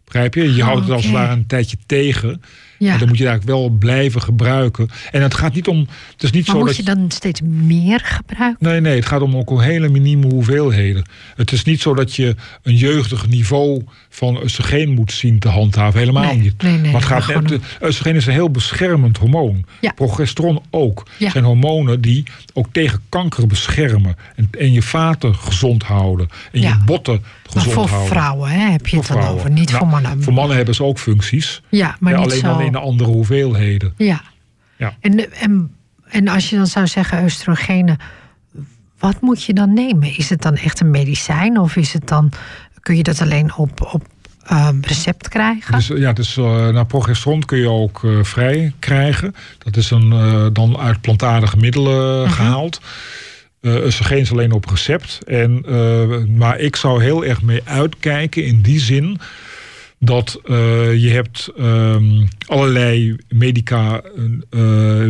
Begrijp je? Je Oh, houdt het als het ware een tijdje tegen. Ja. En dan moet je eigenlijk wel blijven gebruiken. En het gaat niet om. Het is niet maar zo moet dat je dan steeds meer gebruiken? Nee, nee, het gaat om ook hele minieme hoeveelheden. Het is niet zo dat je een jeugdig niveau van oestrogeen moet zien te handhaven. Helemaal Nee, niet. nee, nee, maar het maar gaat net, oestrogeen is een heel beschermend hormoon. Ja. Progesteron ook. Ja. zijn hormonen die ook tegen kanker beschermen. En, en je vaten gezond houden. En Ja. je botten Maar gezond voor houden. vrouwen hè, heb je Voor het dan vrouwen. over, niet Nou, voor mannen. Voor mannen hebben ze ook functies. Ja, maar niet alleen zo. In andere hoeveelheden. Ja. Ja. En, en, en als je dan zou zeggen oestrogenen, wat moet je dan nemen? Is het dan echt een medicijn of is het dan, kun je dat alleen op, op ehm, recept krijgen? Dus ja, dus, eh nou, progesteron kun je ook eh, vrij krijgen. Dat is een, eh, dan uit plantaardige middelen Mhm. gehaald. Eh oestrogeen is alleen op recept. En, maar ik zou heel erg mee uitkijken in die zin dat eh, je hebt ehm, allerlei medica, eh,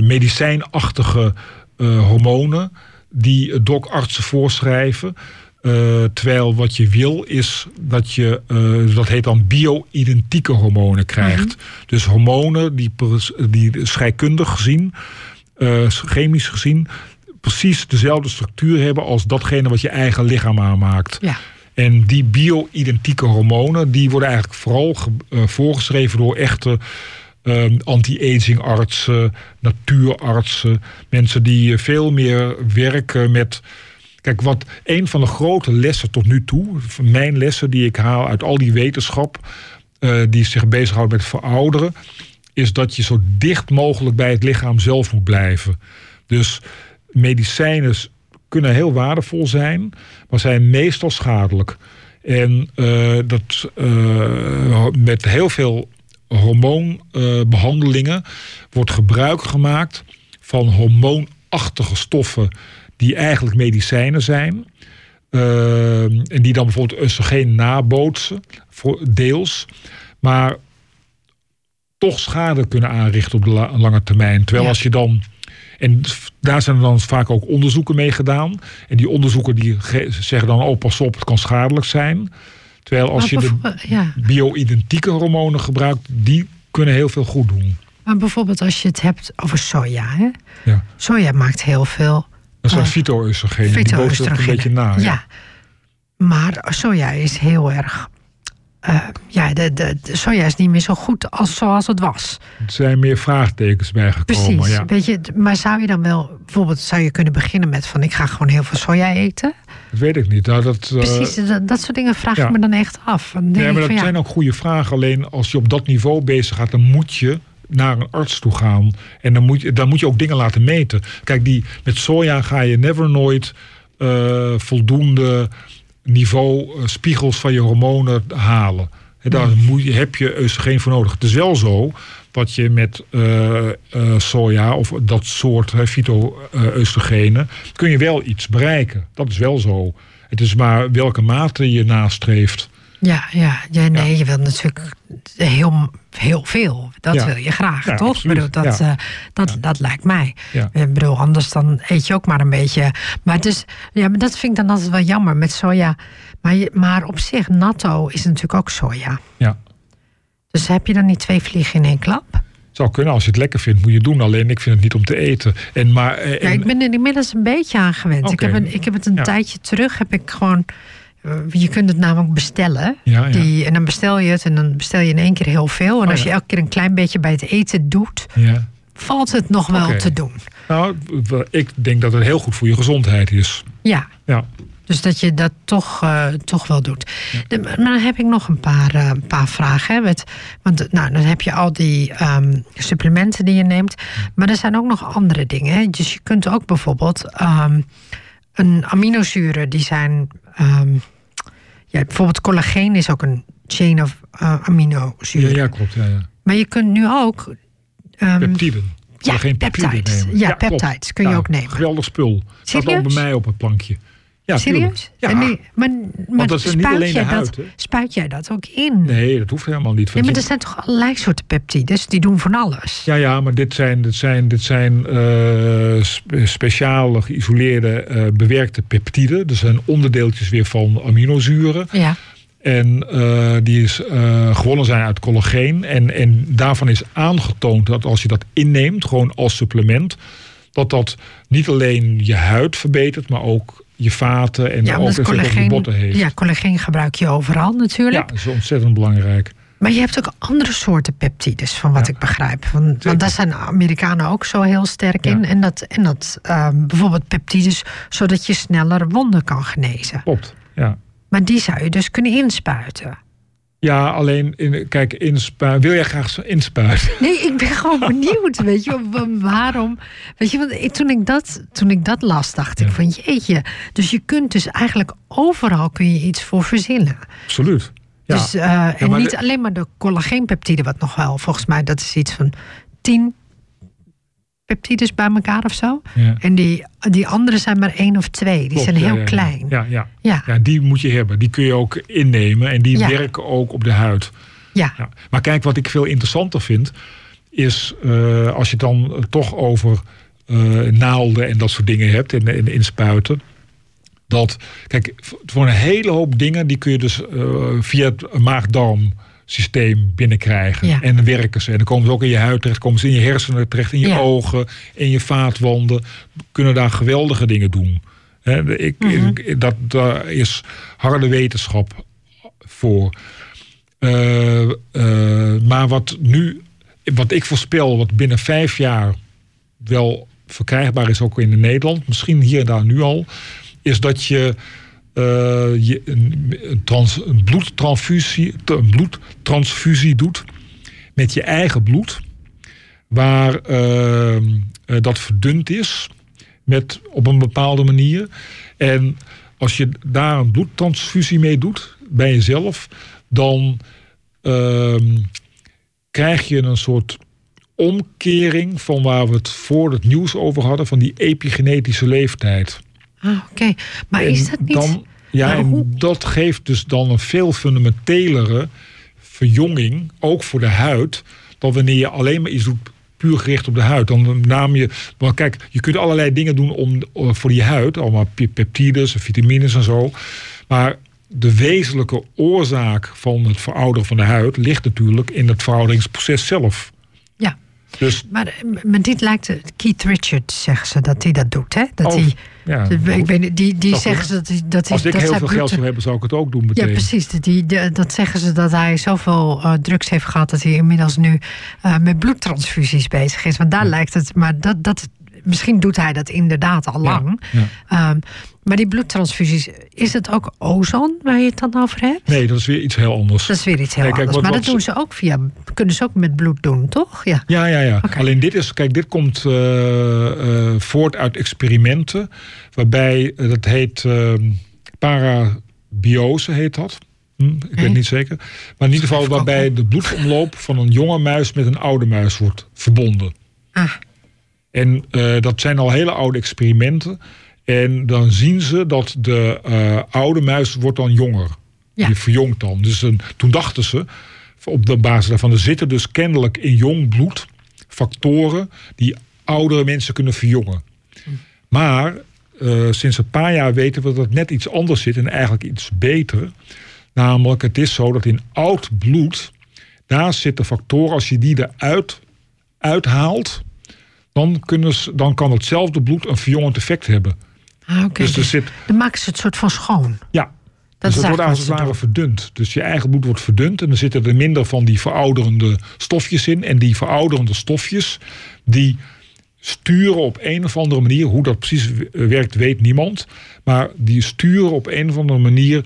medicijnachtige eh, hormonen die dokartsen voorschrijven. Terwijl wat je wil is dat je, dat heet dan bio-identieke hormonen krijgt. Dus hormonen die, die scheikundig gezien, chemisch gezien, precies dezelfde structuur hebben als datgene wat je eigen lichaam aanmaakt. Ja, En die bio-identieke hormonen, die worden eigenlijk vooral eh, voorgeschreven door echte ehm, anti-aging artsen, natuurartsen, mensen die eh, veel meer werken met. Kijk, wat een van de grote lessen tot nu toe, mijn lessen die ik haal uit al die wetenschap, eh, die zich bezighoudt met verouderen, is dat je zo dicht mogelijk bij het lichaam zelf moet blijven. Dus medicijnen kunnen heel waardevol zijn, maar zijn meestal schadelijk. En eh, dat eh, met heel veel hormoonbehandelingen wordt gebruik gemaakt van hormoonachtige stoffen die eigenlijk medicijnen zijn. Eh, en die dan bijvoorbeeld oestrogeen nabootsen, voor deels. Maar toch schade kunnen aanrichten op de la- lange termijn. Terwijl Ja. als je dan. En daar zijn dan vaak ook onderzoeken mee gedaan. En die onderzoeken die ge- zeggen dan: oh, pas op, het kan schadelijk zijn. Terwijl als je de ja. bio-identieke hormonen gebruikt, die kunnen heel veel goed doen. maar bijvoorbeeld als je het hebt over soja. Hè? Ja. Soja maakt heel veel Dat zijn Oh. fyto-oestrogenen. Die dat een beetje na. Ja. Maar soja is heel erg. Eh, ja, de, de, de soja is niet meer zo goed als zoals het was. Er zijn meer vraagtekens bijgekomen. Precies. Ja. Weet je, maar zou je dan wel, bijvoorbeeld, zou je kunnen beginnen met van ik ga gewoon heel veel soja eten? Dat weet ik niet. Nou, dat, eh, Precies, dat, dat soort dingen vraag ja. ik me dan echt af. Dan Ja, maar dat ja, zijn ook goede vragen. Alleen als je op dat niveau bezig gaat, dan moet je naar een arts toe gaan. En dan moet je, dan moet je ook dingen laten meten. Kijk, die, met soja ga je never nooit eh, voldoende niveau eh, spiegels van je hormonen halen. En daar moet heb je oestrogeen voor nodig. Het is wel zo dat je met eh, eh, soja of dat soort fyto-oestrogenen... kun je wel iets bereiken. Dat is wel zo. Het is maar welke mate je nastreeft. Ja, ja, ja, nee, je wilt natuurlijk heel, heel veel. Dat Ja. wil je graag, Ja, toch? Absoluut. bedoel, dat, eh, dat, dat lijkt mij. Ik bedoel, anders dan eet je ook maar een beetje. Maar, het is, ja, maar dat vind ik dan altijd wel jammer met soja. Maar, je, maar op zich, natto is natuurlijk ook soja. Ja. Dus heb je dan niet twee vliegen in één klap? Zou kunnen, als je het lekker vindt, moet je het doen. Alleen ik vind het niet om te eten. En, maar, eh, Ja, ik ben er inmiddels een beetje aan gewend. Ik, heb een, ik heb het een Ja. tijdje terug, heb ik gewoon je kunt het namelijk bestellen. Ja, ja. Die, en dan bestel je het en dan bestel je in één keer heel veel. En Oh, als je elke keer een klein beetje bij het eten doet, valt het nog wel te doen. Nou, ik denk dat het heel goed voor je gezondheid is. Ja, Ja. dus dat je dat toch, eh, toch wel doet. De- maar dan heb ik nog een paar, eh, een paar vragen. Hè. Met, want nou, dan heb je al die ehm, supplementen die je neemt. Maar er zijn ook nog andere dingen. Hè. Dus je kunt ook bijvoorbeeld ehm, een aminozuren die zijn. ehm, ja, bijvoorbeeld collageen is ook een chain of eh, Ja, aminozuren. ja, klopt. Ja, ja. Maar je kunt nu ook. ehm, Peptiden. ja, peptides. Ja, klopt. peptides kun je ook nemen. Geweldig spul. Staat ook Serieus? bij mij op het plankje. Ja, Serieus? Ja. En die- maar maar dat spuit, jij huid, dat, spuit jij dat ook in? Nee, dat hoeft helemaal niet. Nee, maar er zijn toch allerlei soorten peptides die doen van alles. Ja, ja, maar dit zijn, dit zijn, dit zijn spe- speciale geïsoleerde eh, bewerkte peptiden. Dus zijn onderdeeltjes weer van aminozuren. Ja. En eh, die is, gewonnen zijn uit collageen. En, en daarvan is aangetoond dat als je dat inneemt, gewoon als supplement, dat dat niet alleen je huid verbetert, maar ook je vaten en Ja, ook op je collageen, botten heeft. ja, collageen gebruik je overal Ja, natuurlijk. dat is ontzettend belangrijk. Maar je hebt ook andere soorten peptides, van wat Ja. ik begrijp. Want, want daar zijn Amerikanen ook zo heel sterk Ja. in. En dat, en dat ehm, bijvoorbeeld peptides, zodat je sneller wonden kan genezen. Klopt. Ja. Maar die zou je dus kunnen inspuiten. Ja, alleen, in, kijk, inspu- wil jij graag inspuiten? <laughs> Nee, ik ben gewoon <laughs> benieuwd, weet je, wa- waarom. Weet je, want ik- toen ik dat, toen ik dat las, dacht ik van jeetje. Dus je kunt dus eigenlijk overal kun je iets voor verzinnen. Absoluut. Ja. Dus, eh, en niet de- alleen maar de collageenpeptide, wat nog wel, volgens mij, dat is iets van tien peptides bij elkaar of zo. ja. En die, die andere zijn maar één of twee. Die Klopt, zijn heel ja, ja. klein. Ja. Ja, ja. Die moet je hebben. Die kun je ook innemen en die werken ook op de huid. Ja. Maar kijk, wat ik veel interessanter vind, is eh, als je het dan eh, toch over eh, naalden en dat soort dingen hebt en, en inspuiten. Dat, kijk, voor een hele hoop dingen die kun je dus eh, via het maag-darm systeem binnenkrijgen. Ja. En dan werken ze. En dan komen ze ook in je huid terecht, komen ze in je hersenen terecht, in je Ja. ogen, in je vaatwanden. Kunnen daar geweldige dingen doen. Hè, de- ik, Mhm. ik- dat, daar is harde wetenschap voor. Eh, eh, maar wat nu, wat ik voorspel, wat binnen vijf jaar wel verkrijgbaar is, ook in Nederland, misschien hier en daar nu al, is dat je, je een, een trans, een bloedtransfusie, een bloedtransfusie doet met je eigen bloed, waar eh, eh, dat verdund is met, op een bepaalde manier. En als je daar een bloedtransfusie mee doet bij jezelf, dan ehm, krijg je een soort omkering van waar we het voor het nieuws over hadden, van die epigenetische leeftijd. Ah, Oké, maar En is dat niet... Dan, ja, Maar en dat geeft dus dan een veel fundamentelere verjonging, ook voor de huid, dan wanneer je alleen maar iets doet puur gericht op de huid. Dan naam je, want kijk, je kunt allerlei dingen doen om, eh, voor die huid, allemaal pe- peptides, en vitamines en zo. Maar de wezenlijke oorzaak van het verouderen van de huid ligt natuurlijk in het verouderingsproces zelf. Dus maar, maar dit lijkt... Keith Richards zeggen ze dat hij dat doet, hè? Dat Oh, hij... ja, ik weet, die die zeggen ze dat hij... Dat hij als ik dat heel veel geld zou hebben, zou ik het ook doen meteen. Ja, precies. Die, dat zeggen ze dat hij zoveel eh, drugs heeft gehad dat hij inmiddels nu eh, met bloedtransfusies bezig is. Want daar lijkt het, maar dat, dat, misschien doet hij dat inderdaad al lang. ja. Ehm, maar die bloedtransfusies, is het ook ozon waar je het dan over hebt? Nee, dat is weer iets heel anders. Dat is weer iets heel Nee, kijk, anders. maar wat dat doen ze ook via, kunnen ze ook met bloed doen, toch? Ja. Ja, ja, ja. Alleen dit is, kijk, dit komt eh, eh, voort uit experimenten. Waarbij, eh, dat heet eh, parabiose, heet dat. Hm, ik weet het niet zeker. Maar in ieder geval waarbij de bloedomloop van een jonge muis met een oude muis wordt verbonden. Ah, En dat zijn al hele oude experimenten. En dan zien ze dat de eh, oude muis wordt dan jonger. Ja. Die verjongt dan. Dus een, toen dachten ze, op de basis daarvan, er zitten dus kennelijk in jong bloed factoren die oudere mensen kunnen verjongen. Maar eh, sinds een paar jaar weten we dat het net iets anders zit en eigenlijk iets beter. Namelijk, het is zo dat in oud bloed, daar zitten factoren, als je die eruit uithaalt, dan, kunnen ze, dan kan hetzelfde bloed een verjongend effect hebben. Ah oké. Dus er zit, dan maken ze het soort van schoon. ja, Dat dus het wordt als het ware verdund. Dus je eigen bloed wordt verdund en dan zitten er minder van die verouderende stofjes in. En die verouderende stofjes, die sturen op een of andere manier, hoe dat precies werkt, weet niemand. Maar die sturen op een of andere manier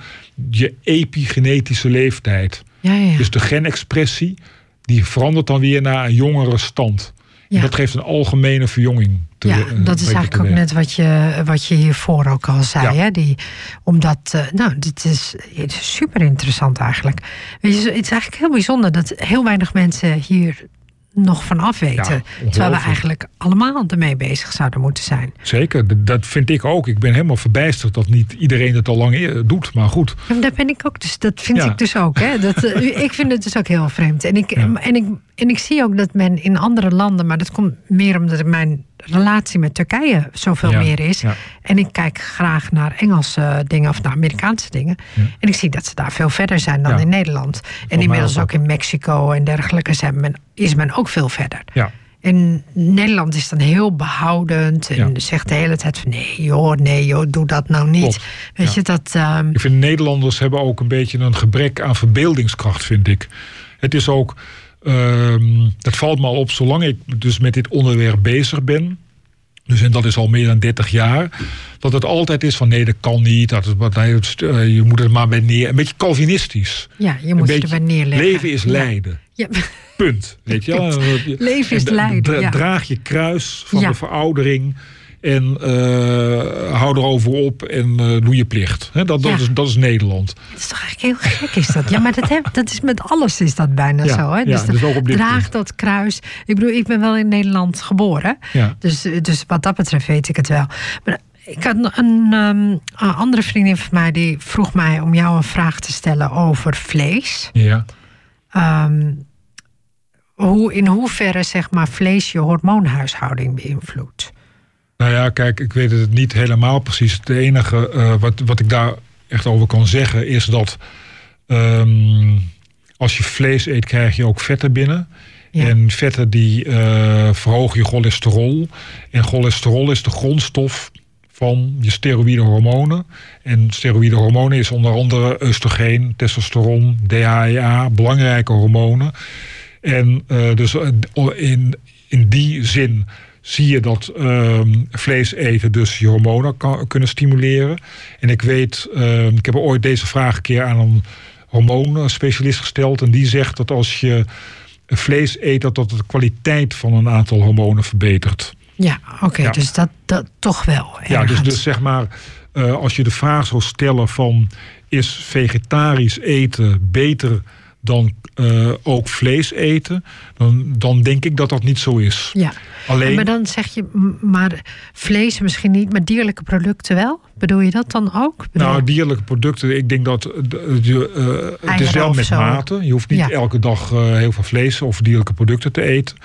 je epigenetische leeftijd. Ja, ja. Dus de genexpressie, die verandert dan weer naar een jongere stand. En dat geeft een algemene verjonging. Te, ja, eh, dat is eigenlijk ook net wat je, wat je hiervoor ook al zei. Ja. Hè? Die, omdat, eh, nou, dit is, het is super interessant eigenlijk. Weet je, het is eigenlijk heel bijzonder dat heel weinig mensen hier nog van af weten. terwijl we eigenlijk allemaal ermee bezig zouden moeten zijn. Zeker, dat vind ik ook. Ik ben helemaal verbijsterd dat niet iedereen het al lang e- doet. Maar goed, Ja, maar dat ben ik ook. Dus dat vind Ja. ik dus ook. Hè? Dat, eh, ik vind het dus ook heel vreemd. En ik, en, ik, en ik zie ook dat men in andere landen, maar dat komt meer omdat mijn relatie met Turkije zoveel Ja, meer is. ja. En ik kijk graag naar Engelse dingen of naar Amerikaanse dingen. Ja. En ik zie dat ze daar veel verder zijn dan in Nederland. En inmiddels ook. in Mexico en dergelijke zijn men, is men ook veel verder. ja. En Nederland is dan heel behoudend en Ja. zegt de hele tijd van nee joh, nee joh, doe dat nou niet. Klopt. Weet Ja. je, dat... ehm, Ik vind Nederlanders hebben ook een beetje een gebrek aan verbeeldingskracht, vind ik. Het is ook, ehm, dat valt me al op, zolang ik dus met dit onderwerp bezig ben. Dus en dat is al meer dan 30 jaar. Dat het altijd is van nee, dat kan niet. Dat het, het, eh, je moet het maar bij neer. Een beetje Calvinistisch. Ja, je moet beetje, erbij neerleggen. Leven is Ja. lijden. Ja. Punt. Weet je wel? <laughs> Leven is En, lijden, dra- ja. Draag je kruis van de veroudering. En eh, hou erover op en eh, doe je plicht. Dat, dat, Ja. is, dat is Nederland. Dat is toch eigenlijk heel gek is dat. Ja, maar dat, heb, dat is met alles is dat bijna Ja, zo. Hè? ja, Dus, dus ook op dit draag punt. dat kruis. Ik bedoel, ik ben wel in Nederland geboren. Dus, dus wat dat betreft weet ik het wel. Maar ik had een, ehm, een andere vriendin van mij die vroeg mij om jou een vraag te stellen over vlees. Ja. Ehm, hoe, in hoeverre zeg maar, vlees je hormoonhuishouding beïnvloedt. Nou ja, kijk, ik weet het niet helemaal precies. Het enige eh, wat, wat ik daar echt over kan zeggen is dat ehm, als je vlees eet, krijg je ook vetten binnen. Ja. En vetten die eh, verhogen je cholesterol. En cholesterol is de grondstof van je steroïde hormonen. En steroïde hormonen is onder andere oestrogeen, testosteron, DHEA, belangrijke hormonen. En eh, dus in, in die zin zie je dat ehm, vlees eten dus je hormonen kan, kunnen stimuleren. En ik weet, ehm, ik heb ooit deze vraag een keer aan een hormoonspecialist gesteld. En die zegt dat als je vlees eet, dat dat de kwaliteit van een aantal hormonen verbetert. Ja, oké, Ja. dus dat, dat toch wel. Ja, dus, dus zeg maar, eh, als je de vraag zou stellen van is vegetarisch eten beter dan eh, ook vlees eten, dan, dan denk ik dat dat niet zo is. Ja. Alleen, Maar dan zeg je, maar vlees misschien niet, maar dierlijke producten wel? Bedoel je dat dan ook? Bedoel- nou, dierlijke producten, ik denk dat eh, de- je, eh, het is wel met mate. Je hoeft niet Ja. elke dag eh, heel veel vlees of dierlijke producten te eten.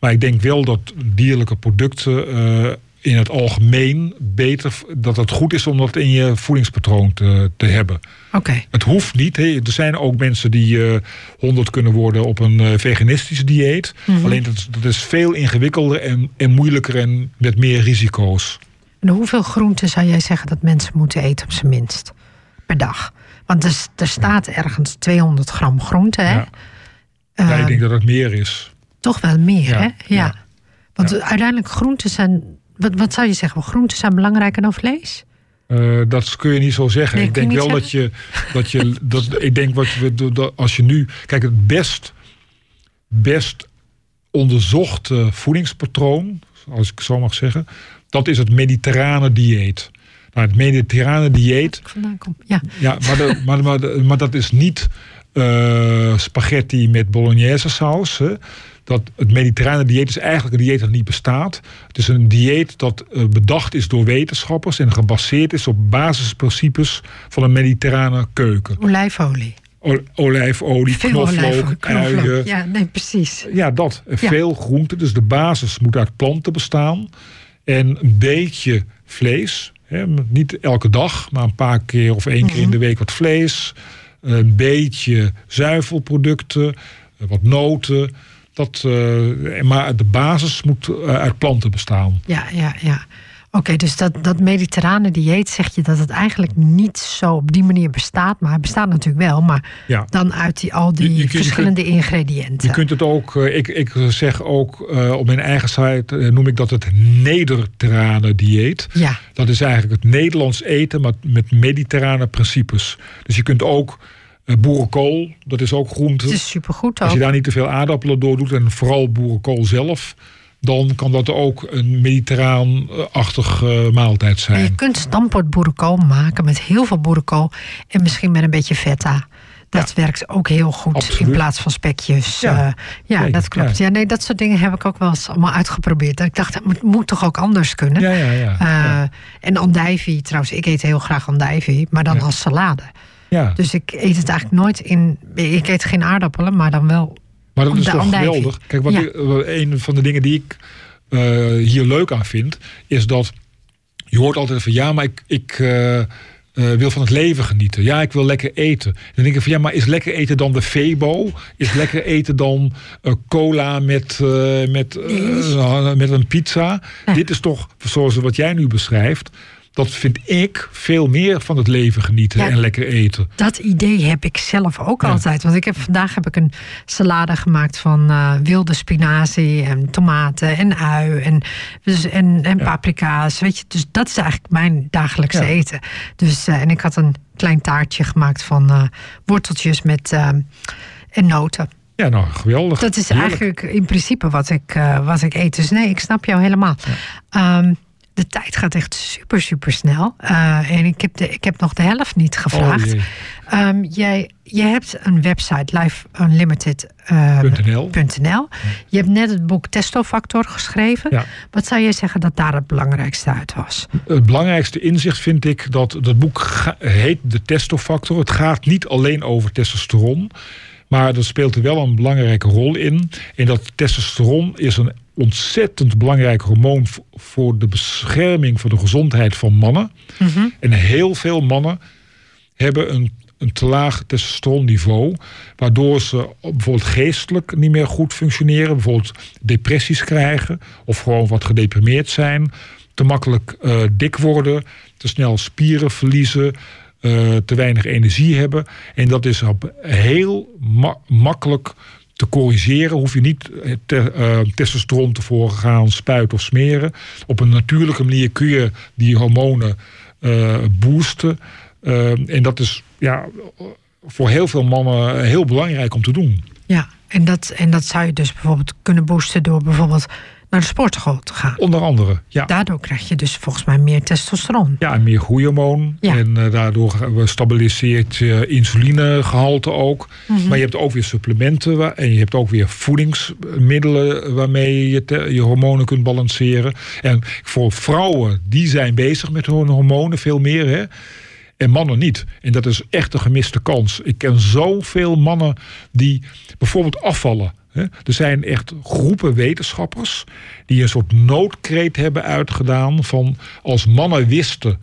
Maar ik denk wel dat dierlijke producten eh, in het algemeen beter, dat het goed is om dat in je voedingspatroon te, te hebben. Oké, Het hoeft niet. Er zijn ook mensen die eh 100 kunnen worden op een eh, veganistisch dieet. Mhm. Alleen dat, is- dat is veel ingewikkelder en, en moeilijker en met meer risico's. en hoeveel groenten zou jij zeggen dat mensen moeten eten op zijn minst per dag? Want er, er staat ergens 200 gram groente, hè? Ja. Eh, ja, ik denk dat het meer is. Toch wel meer, Ja, hè? Ja. ja. Want uiteindelijk groenten zijn... Wat, wat zou je zeggen? Groenten zijn belangrijker dan vlees? Eh, dat kun je niet zo zeggen. Nee, ik je denk wel dat je, dat je <laughs> dat, ik denk wat we dat als je nu kijk het best best onderzochte voedingspatroon, als ik zo mag zeggen, dat is het mediterrane dieet. Nou, het mediterrane dieet, vandaan kom. Ja, ja, maar, de- <laughs> maar, maar, maar dat is niet eh, spaghetti met bolognese saus. Hè. Dat het mediterrane dieet is eigenlijk een dieet dat niet bestaat. Het is een dieet dat eh, bedacht is door wetenschappers en gebaseerd is op basisprincipes van een mediterrane keuken. olijfolie. O- olijfolie, Veel knoflook, olijfolie, knoflook. uien. Ja, nee, precies. Ja, dat. Ja. Veel groenten. Dus de basis moet uit planten bestaan. En een beetje vlees. Hè, niet elke dag, maar een paar keer of één keer in Mhm. de week wat vlees. Een beetje zuivelproducten, wat noten. Dat, eh, maar de basis moet eh, uit planten bestaan. Ja, ja, ja. Oké, dus dat, dat mediterrane dieet zeg je dat het eigenlijk niet zo op die manier bestaat. Maar het bestaat natuurlijk wel, maar Ja. dan uit die, al die Je- je kunt- je verschillende ingrediënten. Je kunt het ook, eh, ik, ik zeg ook eh, op mijn eigen site, noem ik dat het Nederterrane dieet. Ja, Dat is eigenlijk het Nederlands eten, maar met mediterrane principes. Dus je kunt ook boerenkool, dat is ook groente. het is supergoed Als ook. je daar niet te veel aardappelen door doet, en vooral boerenkool zelf, dan kan dat ook een mediterraan-achtig eh, maaltijd Maar je zijn. kunt stampot boerenkool maken met heel veel boerenkool en misschien met een beetje feta. Dat werkt ook heel goed Absoluut. in plaats van spekjes. Ja. Ja, ja dat klopt. Ja. nee, dat soort dingen heb ik ook wel eens allemaal uitgeprobeerd. Ik dacht, het moet toch ook anders kunnen. Ja, ja, ja. Eh. En andijvie, trouwens, ik eet heel graag andijvie, maar dan als salade. Ja. Dus ik eet het eigenlijk nooit in. Ik eet geen aardappelen, maar dan wel. Maar dat is toch andijvie. geweldig. Kijk, wat Ja. ik- wat een van de dingen die ik eh, hier leuk aan vind, is dat je hoort altijd van ja, maar ik, ik eh, eh, wil van het leven genieten. Ja, ik wil lekker eten. Dan denk ik van ja, maar is lekker eten dan de Febo? Is lekker eten dan cola met, met, met een pizza? Ja. Dit is toch, zoals wat jij nu beschrijft, dat vind ik veel meer van het leven genieten Ja. en lekker eten. Dat idee heb ik zelf ook Ja. altijd. Want ik heb, vandaag heb ik een salade gemaakt van eh, wilde spinazie en tomaten en ui en, dus, en, en Ja. paprika's. Weet je, dus dat is eigenlijk mijn dagelijkse eten. Dus, eh, en ik had een klein taartje gemaakt van eh, worteltjes met en noten. Ja, nou, geweldig. Dat is Heerlijk. eigenlijk in principe wat ik, wat ik eet. Dus nee, ik snap jou helemaal. Ehm, de tijd gaat echt super, super snel. Eh, en ik heb, de, ik heb nog de helft niet gevraagd. Oh. Ehm, jij, je hebt een website, lifeunlimited.nl. .nl. Je hebt net het boek Testofactor geschreven. Ja. Wat zou je zeggen dat daar het belangrijkste uit was? Het belangrijkste inzicht vind ik dat dat boek heet de testofactor. Het gaat niet alleen over testosteron, maar er speelt er wel een belangrijke rol in. En dat testosteron is een ontzettend belangrijk hormoon voor de bescherming van de gezondheid van mannen. En heel veel mannen hebben een, een te laag testosteronniveau, waardoor ze bijvoorbeeld geestelijk niet meer goed functioneren, bijvoorbeeld depressies krijgen of gewoon wat gedeprimeerd zijn, te makkelijk eh, dik worden, te snel spieren verliezen, eh, te weinig energie hebben. En dat is op heel ma- makkelijk te corrigeren. Hoef je niet eh, te- eh, testosteron tevoren gaan spuiten of smeren. Op een natuurlijke manier kun je die hormonen eh, boosten. Eh, en dat is ja, voor heel veel mannen heel belangrijk om te doen. Ja, en dat, en dat zou je dus bijvoorbeeld kunnen boosten door bijvoorbeeld naar de sportschool te gaan. Onder andere, ja. Daardoor krijg je dus volgens mij meer testosteron. Ja, en meer groeihormoon. Ja. En eh, daardoor stabiliseert je insulinegehalte ook. Mhm. Maar je hebt ook weer supplementen. En je hebt ook weer voedingsmiddelen waarmee je te- je hormonen kunt balanceren. En voor vrouwen, die zijn bezig met hun hormonen veel meer. Hè? En mannen niet. En dat is echt een gemiste kans. Ik ken zoveel mannen die bijvoorbeeld afvallen. Er zijn echt groepen wetenschappers die een soort noodkreet hebben uitgedaan van als mannen wisten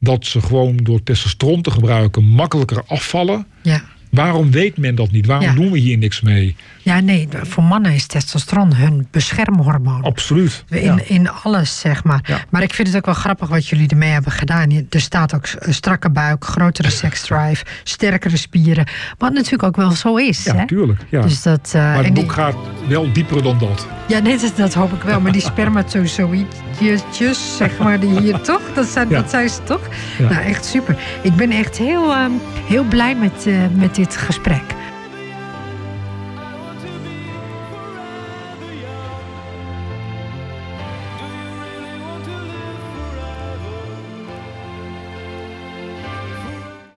dat ze gewoon door testosteron te gebruiken makkelijker afvallen. Ja. Waarom weet men dat niet? Waarom Ja. doen we hier niks mee? Ja, nee, voor mannen is testosteron hun beschermhormoon. Absoluut. In, Ja. in alles, zeg maar. Ja. Maar ik vind het ook wel grappig wat jullie ermee hebben gedaan. Er staat ook strakke buik, grotere seksdrive, sterkere spieren. Wat natuurlijk ook wel zo is. Ja, hè? tuurlijk. Ja. Dus dat, eh, maar het die- boek gaat wel dieper dan dat. Ja, nee, dat, dat hoop ik wel. Maar die <laughs> spermatozoïdjes, zeg maar, die hier <laughs> toch? Dat zijn, Ja. dat zijn ze toch? Ja. Nou, echt super. Ik ben echt heel, ehm, heel blij met, eh, met dit gesprek.